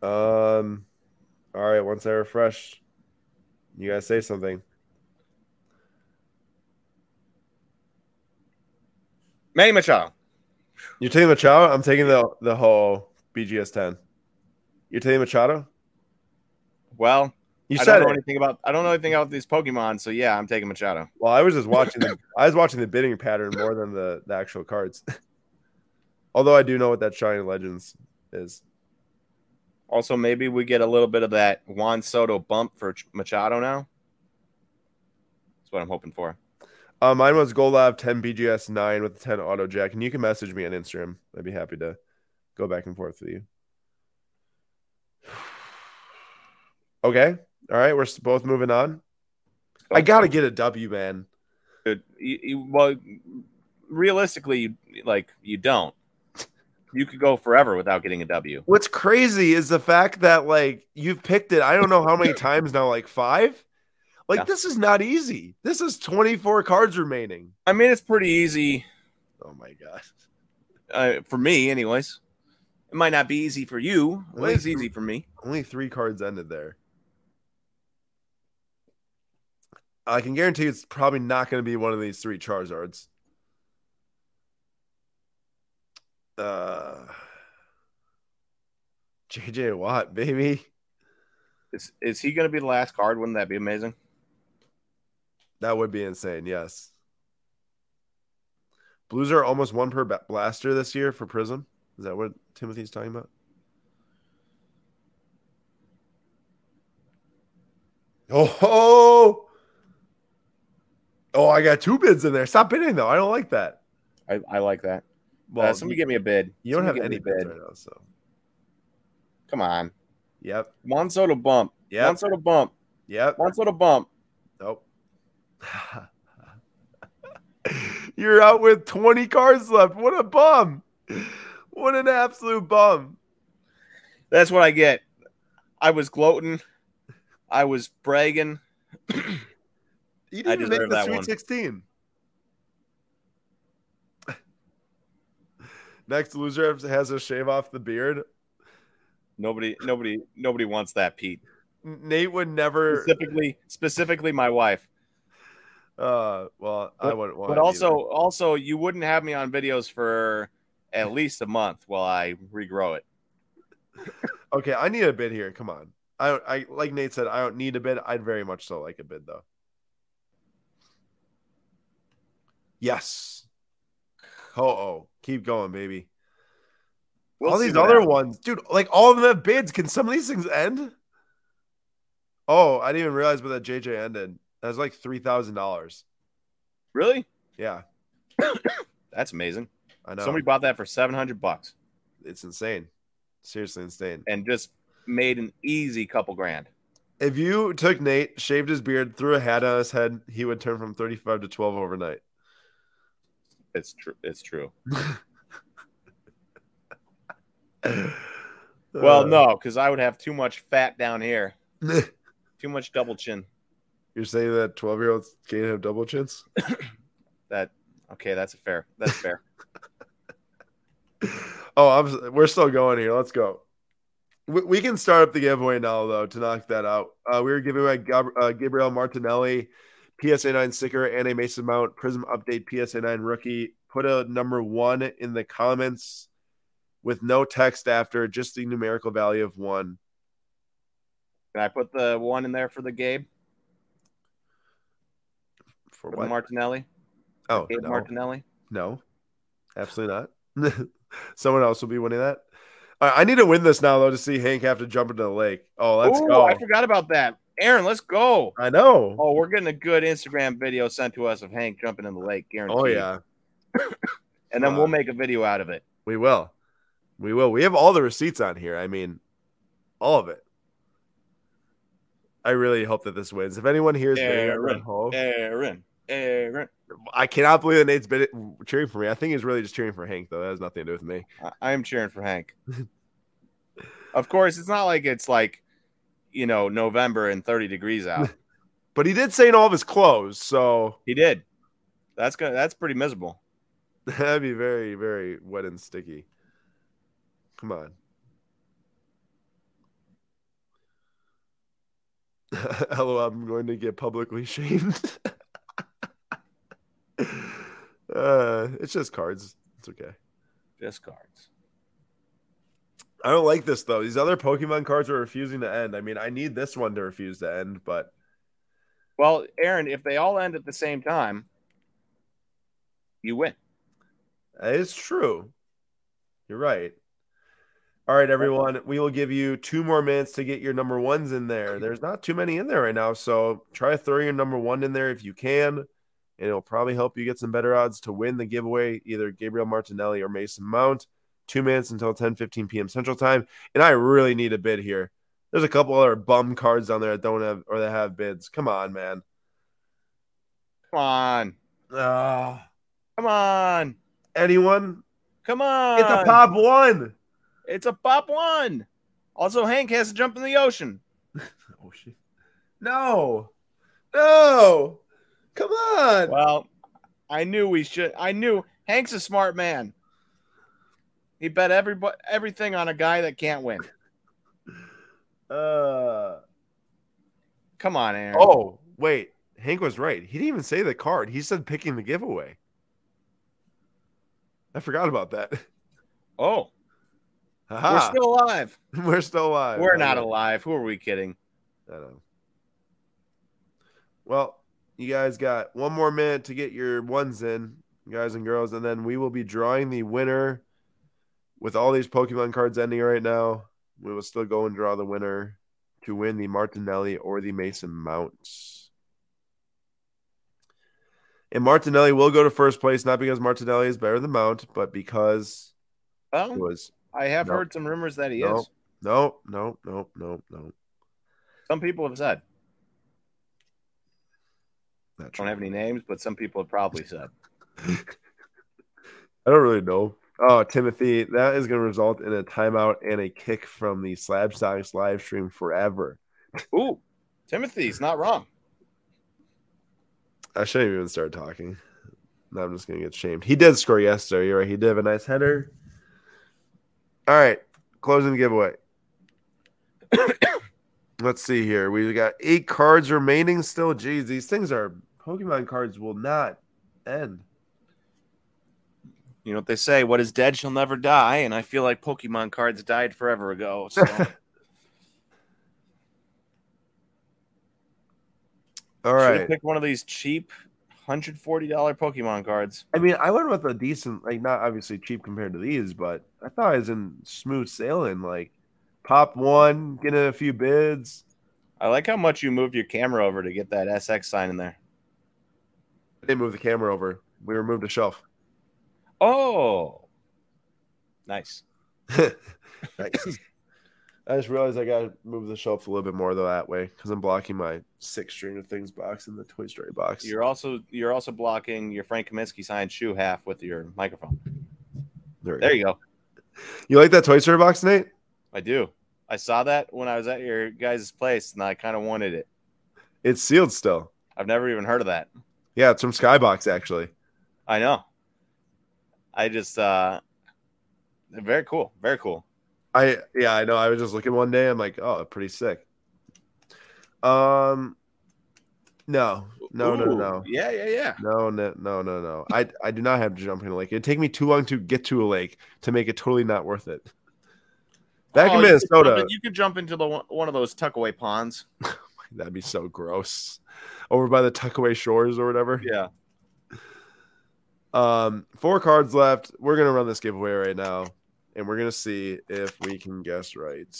Um, all right. Once I refresh, you guys say something. Manny Machado. You're taking Machado. I'm taking the the whole BGS 10. You're taking Machado. Well, You I said don't know it. anything about. I don't know anything about these Pokemon, so yeah, I'm taking Machado. Well, I was just watching. The, I was watching the bidding pattern more than the the actual cards. Although I do know what that Shining Legends is. Also, maybe we get a little bit of that Juan Soto bump for Machado now. That's what I'm hoping for. Uh, mine was Golab 10 BGS 9 with the 10 auto jack. And you can message me on Instagram. I'd be happy to go back and forth with you. Okay. All right. We're both moving on. I got to get a W, man. You, you, well, realistically, you, like you don't. You could go forever without getting a W. What's crazy is the fact that, like, you've picked it, I don't know how many times now, like five? Like, Yeah. this is not easy. This is 24 cards remaining. I mean, it's pretty easy Oh, my God. uh, for me, anyways. It might not be easy for you, it's easy for me. Only three cards ended there. I can guarantee it's probably not going to be one of these three Charizards. Uh, JJ Watt, baby. Is is he going to be the last card? Wouldn't that be amazing? That would be insane. Yes. Blues are almost one per blaster this year for Prism. Is that what Timothy's talking about? Oh, oh! I got two bids in there. Stop bidding though. I don't like that. I, I like that. Well, uh, somebody give me a bid. you don't have any give me a bids bid. right now, so Come on. yep, Juan Soto bump. Yep. Juan Soto bump. yep. Juan Soto bump. Nope. You're out with 20 cards left. What a bum. What an absolute bum. That's what I get. I was gloating. I was bragging. You didn't make the Sweet one. 16. Next loser has to shave off the beard. Nobody, nobody, nobody wants that, Pete. Nate would never. Specifically, specifically my wife. Uh, well, I wouldn't want. But also, either. also, you wouldn't have me on videos for at least a month while I regrow it. okay, I need a bid here. Come on. I don't. I like Nate said. I don't need a bid. I'd very much so like a bid though. Yes. Oh, oh, keep going, baby. We'll all these other happens. ones, dude. Like all of them have bids. Can some of these things end? Oh, I didn't even realize what that JJ ended. That was like three thousand dollars. Really? Yeah, That's amazing. I know. Somebody bought that for seven hundred bucks. it's insane. Seriously insane. and just made an easy couple grand. If you took Nate, shaved his beard, threw a hat on his head, he would turn from 35 to 12 overnight. It's true. It's true. Well, Uh, no, because I would have too much fat down here, too much double chin. You're saying that 12 year olds can't have double chins? That okay? That's a fair. That's fair. Oh, I'm, we're still going here. Let's go. We, we can start up the giveaway now, though, to knock that out. Uh, we were giving away Gab- uh, Gabriel Martinelli, PSA 9 sticker, and a Mason Mount Prism Update PSA 9 rookie. Put a number one in the comments with no text after, just the numerical value of one. Can I put the one in there for the Gabe For for what? Martinelli? oh, Gabe no. Martinelli. No, absolutely not. Someone else will be winning that. Right, I need to win this now, though, to see Hank have to jump into the lake. Oh, let's Ooh, go. I forgot about that. Aaron, let's go. I know. Oh, we're getting a good Instagram video sent to us of Hank jumping in the lake, guaranteed. Oh, yeah. and then Uh, we'll make a video out of it. We will. We will. We have all the receipts on here. I mean, all of it. I really hope that this wins. If anyone hears Aaron, home, Aaron, Aaron. I cannot believe that Nate's been cheering for me. I think he's really just cheering for Hank, though. That has nothing to do with me. I am cheering for Hank. of course, it's not like it's like, you know, November and 30 degrees out. But he did say in all of his clothes, so he did. That's good. That's pretty miserable. that'd be very, very wet and sticky. Come on. Hello, I'm going to get publicly shamed. uh, it's just cards. It's okay. Just cards. I don't like this though. These other Pokemon cards are refusing to end. I mean, I need this one to refuse to end, but Well, Aaron, if they all end at the same time, you win. it's true. You're right. All right, everyone. We will give you two more minutes to get your number ones in there. There's not too many in there right now, so try throwing your number one in there if you can, and it'll probably help you get some better odds to win the giveaway, either Gabriel Martinelli or Mason Mount. Two minutes until 10 15 p.m. Central Time. And I really need a bid here. There's a couple other bum cards down there that don't have or that have bids. Come on, man. Come on. Ah, Come on. anyone? Come on. It's a pop one. It's a pop one. Also, Hank has to jump in the ocean. Oh shit. No. No. Come on. Well, I knew we should. I knew Hank's a smart man. He bet every everything on a guy that can't win. Uh Come on, Aaron. oh, wait. Hank was right. He didn't even say the card. He said picking the giveaway. I forgot about that. Oh, Haha. we're still alive. We're still alive. We're not alive. Who are we kidding? I know. Well, you guys got one more minute to get your ones in, guys and girls, and then we will be drawing the winner with all these Pokemon cards ending right now. We will still go and draw the winner to win the Martinelli or the Mason Mounts. And Martinelli will go to first place, not because Martinelli is better than Mount, but because it Well, was I have No. heard some rumors that he No. is. no, no, no, no, no. Some people have said. Not true. Don't have any names, but some people have probably said. I don't really know. Oh, Timothy, that is going to result in a timeout and a kick from the Slabstox live stream forever. Ooh, Timothy's not wrong. I shouldn't even start talking. No, I'm just going to get shamed. He did score yesterday. You're right. He did have a nice header. All right. Closing giveaway. Let's see here. We got eight cards remaining still. Geez, these things are Pokemon cards will not end. You know what they say? What is dead shall never die, and I feel like Pokemon cards died forever ago. So All right. picked one of these cheap, hundred forty dollar Pokemon cards. I mean, I went with a decent, like not obviously cheap compared to these, but I thought I was in smooth sailing. Like pop one, get a few bids. I like how much you moved your camera over to get that SX sign in there. I didn't move the camera over. We removed a shelf. Oh, nice. Nice. I just realized I gotta move the shelf a little bit more though that way because I'm blocking my six Stranger Things box in the Toy Story box. You're also you're also blocking your Frank Kaminsky signed shoe half with your microphone. there, There you go. You like that Toy Story box, Nate? I do. I saw that when I was at your guys' place, and I kind of wanted it. It's sealed still. I've never even heard of that. Yeah, it's from Skybox actually. I know. I just uh very cool. Very cool. I yeah, I know. I was just looking one day. I'm like, oh, pretty sick. Um, no, no, no, Ooh, no, Yeah, yeah, yeah. no, no, no, no, no. I I do not have to jump in a lake. It'd take me too long to get to a lake to make it totally not worth it. Back Oh, in you could Minnesota, in- You could jump into the one of those tuckaway ponds. that'd be so gross. Over by the Tuckaway Shores or whatever. Yeah. Um, four cards left. We're gonna run this giveaway right now, and we're gonna see if we can guess right.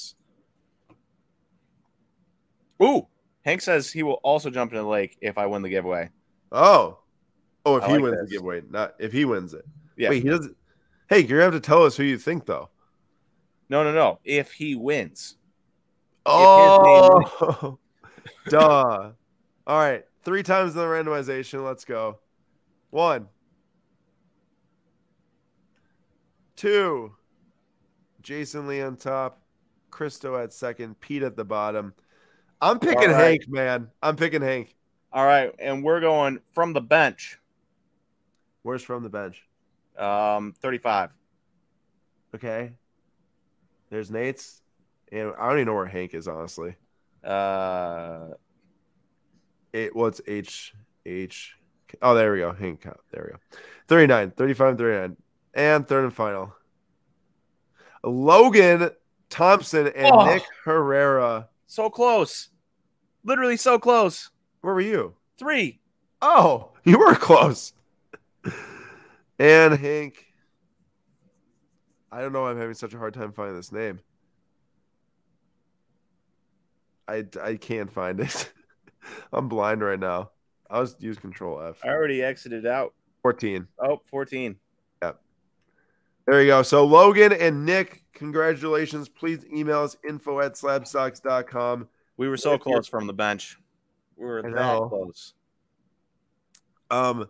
Ooh. Hank says he will also jump in the lake if I win the giveaway. Oh, oh, if I he like wins this. the giveaway, not if he wins it. Yeah. Wait, he doesn't. Hey, you're gonna have to tell us who you think though. No, no, no. If he wins. Oh, duh. All right, three times in the randomization. Let's go. One, two. Jason Lee on top, Christo at second, Pete at the bottom. I'm picking right. Hank, man. I'm picking Hank. All right, and we're going from the bench. Where's from the bench? Um, 35. Okay. There's Nate's, and I don't even know where Hank is honestly. Uh, it what's H H oh there we go Hank there we go 39 35 39 and third and final Logan Thompson and Oh. Nick Herrera so close. Literally so close. where were you Three. oh you were close and Hank I don't know why I'm having such a hard time finding this name I I can't find it I'm blind right now I was just use control F I already exited out. 14 Oh, 14. There you go. So Logan and Nick, congratulations. Please email us info at slabstox.com. We were so close from the bench. We were that close. Um,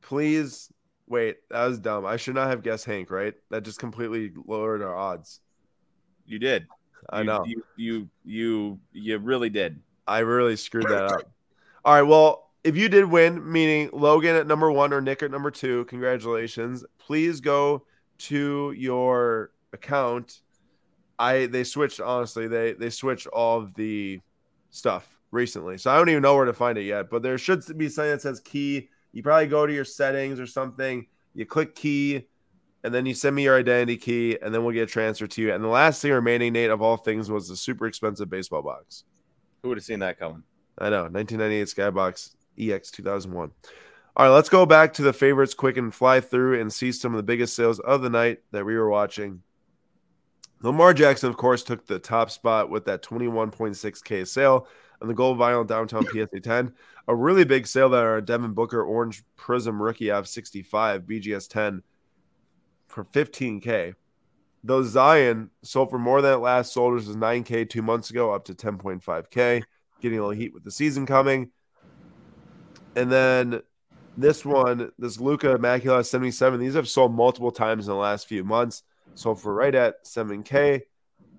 please wait, that was dumb. I should not have guessed Hank, right? That just completely lowered our odds. You did. I You- know. You you you you really did. I really screwed that up. All right. Well, if you did win, meaning Logan at number one or Nick at number two, congratulations. Please go to your account. I they switched honestly. They they switched all of the stuff recently, so I don't even know where to find it yet. But there should be something that says key. You probably go to your settings or something. You click key, and then you send me your identity key, and then we'll get transferred to you. And the last thing remaining, Nate, of all things, was the super expensive baseball box. Who would have seen that coming? I know, 1998 Skybox EX 2001. All right, let's go back to the favorites quick and fly through and see some of the biggest sales of the night that we were watching. Lamar Jackson, of course, took the top spot with that 21.6K sale on the gold vinyl downtown PSA 10. A really big sale that our Devin Booker Orange Prism Rookie of 65 BGS 10 for 15K. Though Zion sold for more than it last sold, which was 9K two months ago, up to 10.5K getting a little heat with the season coming. And then this one, this Luka Immaculate 77, these have sold multiple times in the last few months. Sold for right at 7K.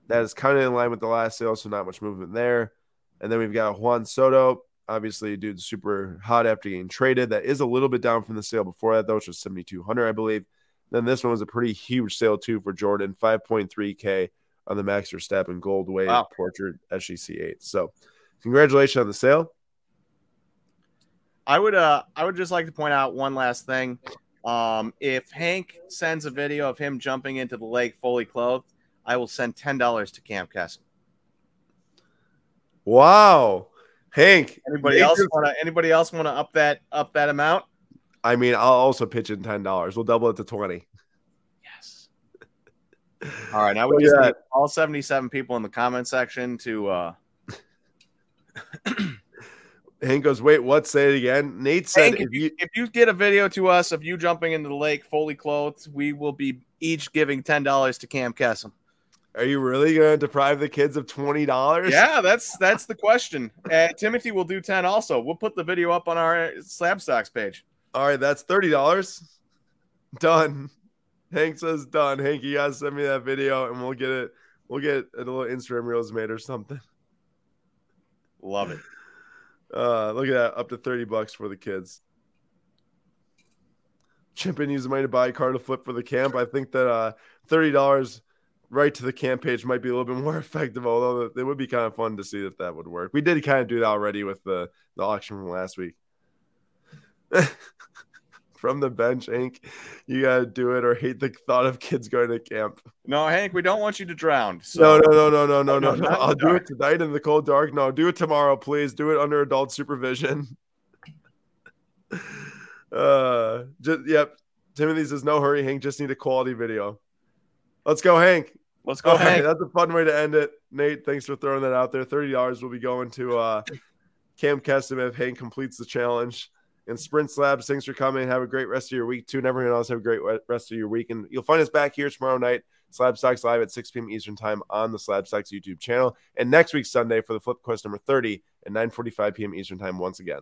That is kind of in line with the last sale, so not much movement there. And then we've got Juan Soto. Obviously, dude, super hot after getting traded. That is a little bit down from the sale before that, though, which was 7,200, I believe. Then this one was a pretty huge sale, too, for Jordan 5.3K on the Max Verstappen Gold Wave Wow. Portrait SGC 8. So, congratulations on the sale. I would uh I would just like to point out one last thing. Um, if Hank sends a video of him jumping into the lake fully clothed, I will send ten dollars to Camp Kesem. Wow. Hank. Anybody else just- want to? Anybody else want to up that up that amount? I mean, I'll also pitch in $10. We'll double it to 20 Yes. All right, now we just need all seventy-seven people in the comment section to. uh Hank goes, wait, what? Say it again. Nate said, Hank, if you, if you get a video to us of you jumping into the lake fully clothed, we will be each giving ten dollars to Camp Kesem. Are you really going to deprive the kids of twenty dollars? Yeah, that's that's the question. And Timothy will do ten. Also, we'll put the video up on our Slabstox page. All right, that's thirty dollars. Done. Hank says done. Hank, you guys send me that video, and we'll get it. We'll get a little Instagram reels made or something. Love it. Uh, look at that, up to thirty bucks for the kids. Chimp in use money to buy a car to flip for the camp. I think that uh, thirty dollars right to the camp page might be a little bit more effective. Although it would be kind of fun to see if that would work. We did kind of do that already with the the auction from last week. from the bench, Hank, you gotta do it or hate the thought of kids going to camp. No, Hank, we don't want you to drown. So. No, no, no, no, no, no, no. I'll do it tonight in the cold dark. No, do it tomorrow, please. Do it under adult supervision. uh, just yep. Timothy says no hurry, Hank. Just need a quality video. Let's go, Hank. Let's go, Hank. That's a fun way to end it. Nate, thanks for throwing that out there. Thirty dollars will be going to uh, Camp Kesem if Hank completes the challenge and Sprint Slabs. Thanks for coming. Have a great rest of your week, too. And everyone else, have a great rest of your week. And you'll find us back here tomorrow night, Slabstox Live at 6 p.m. Eastern Time on the Slabstox YouTube channel. And next week, Sunday, for the Flip Quest number 30 at 9.45 p.m. Eastern Time once again.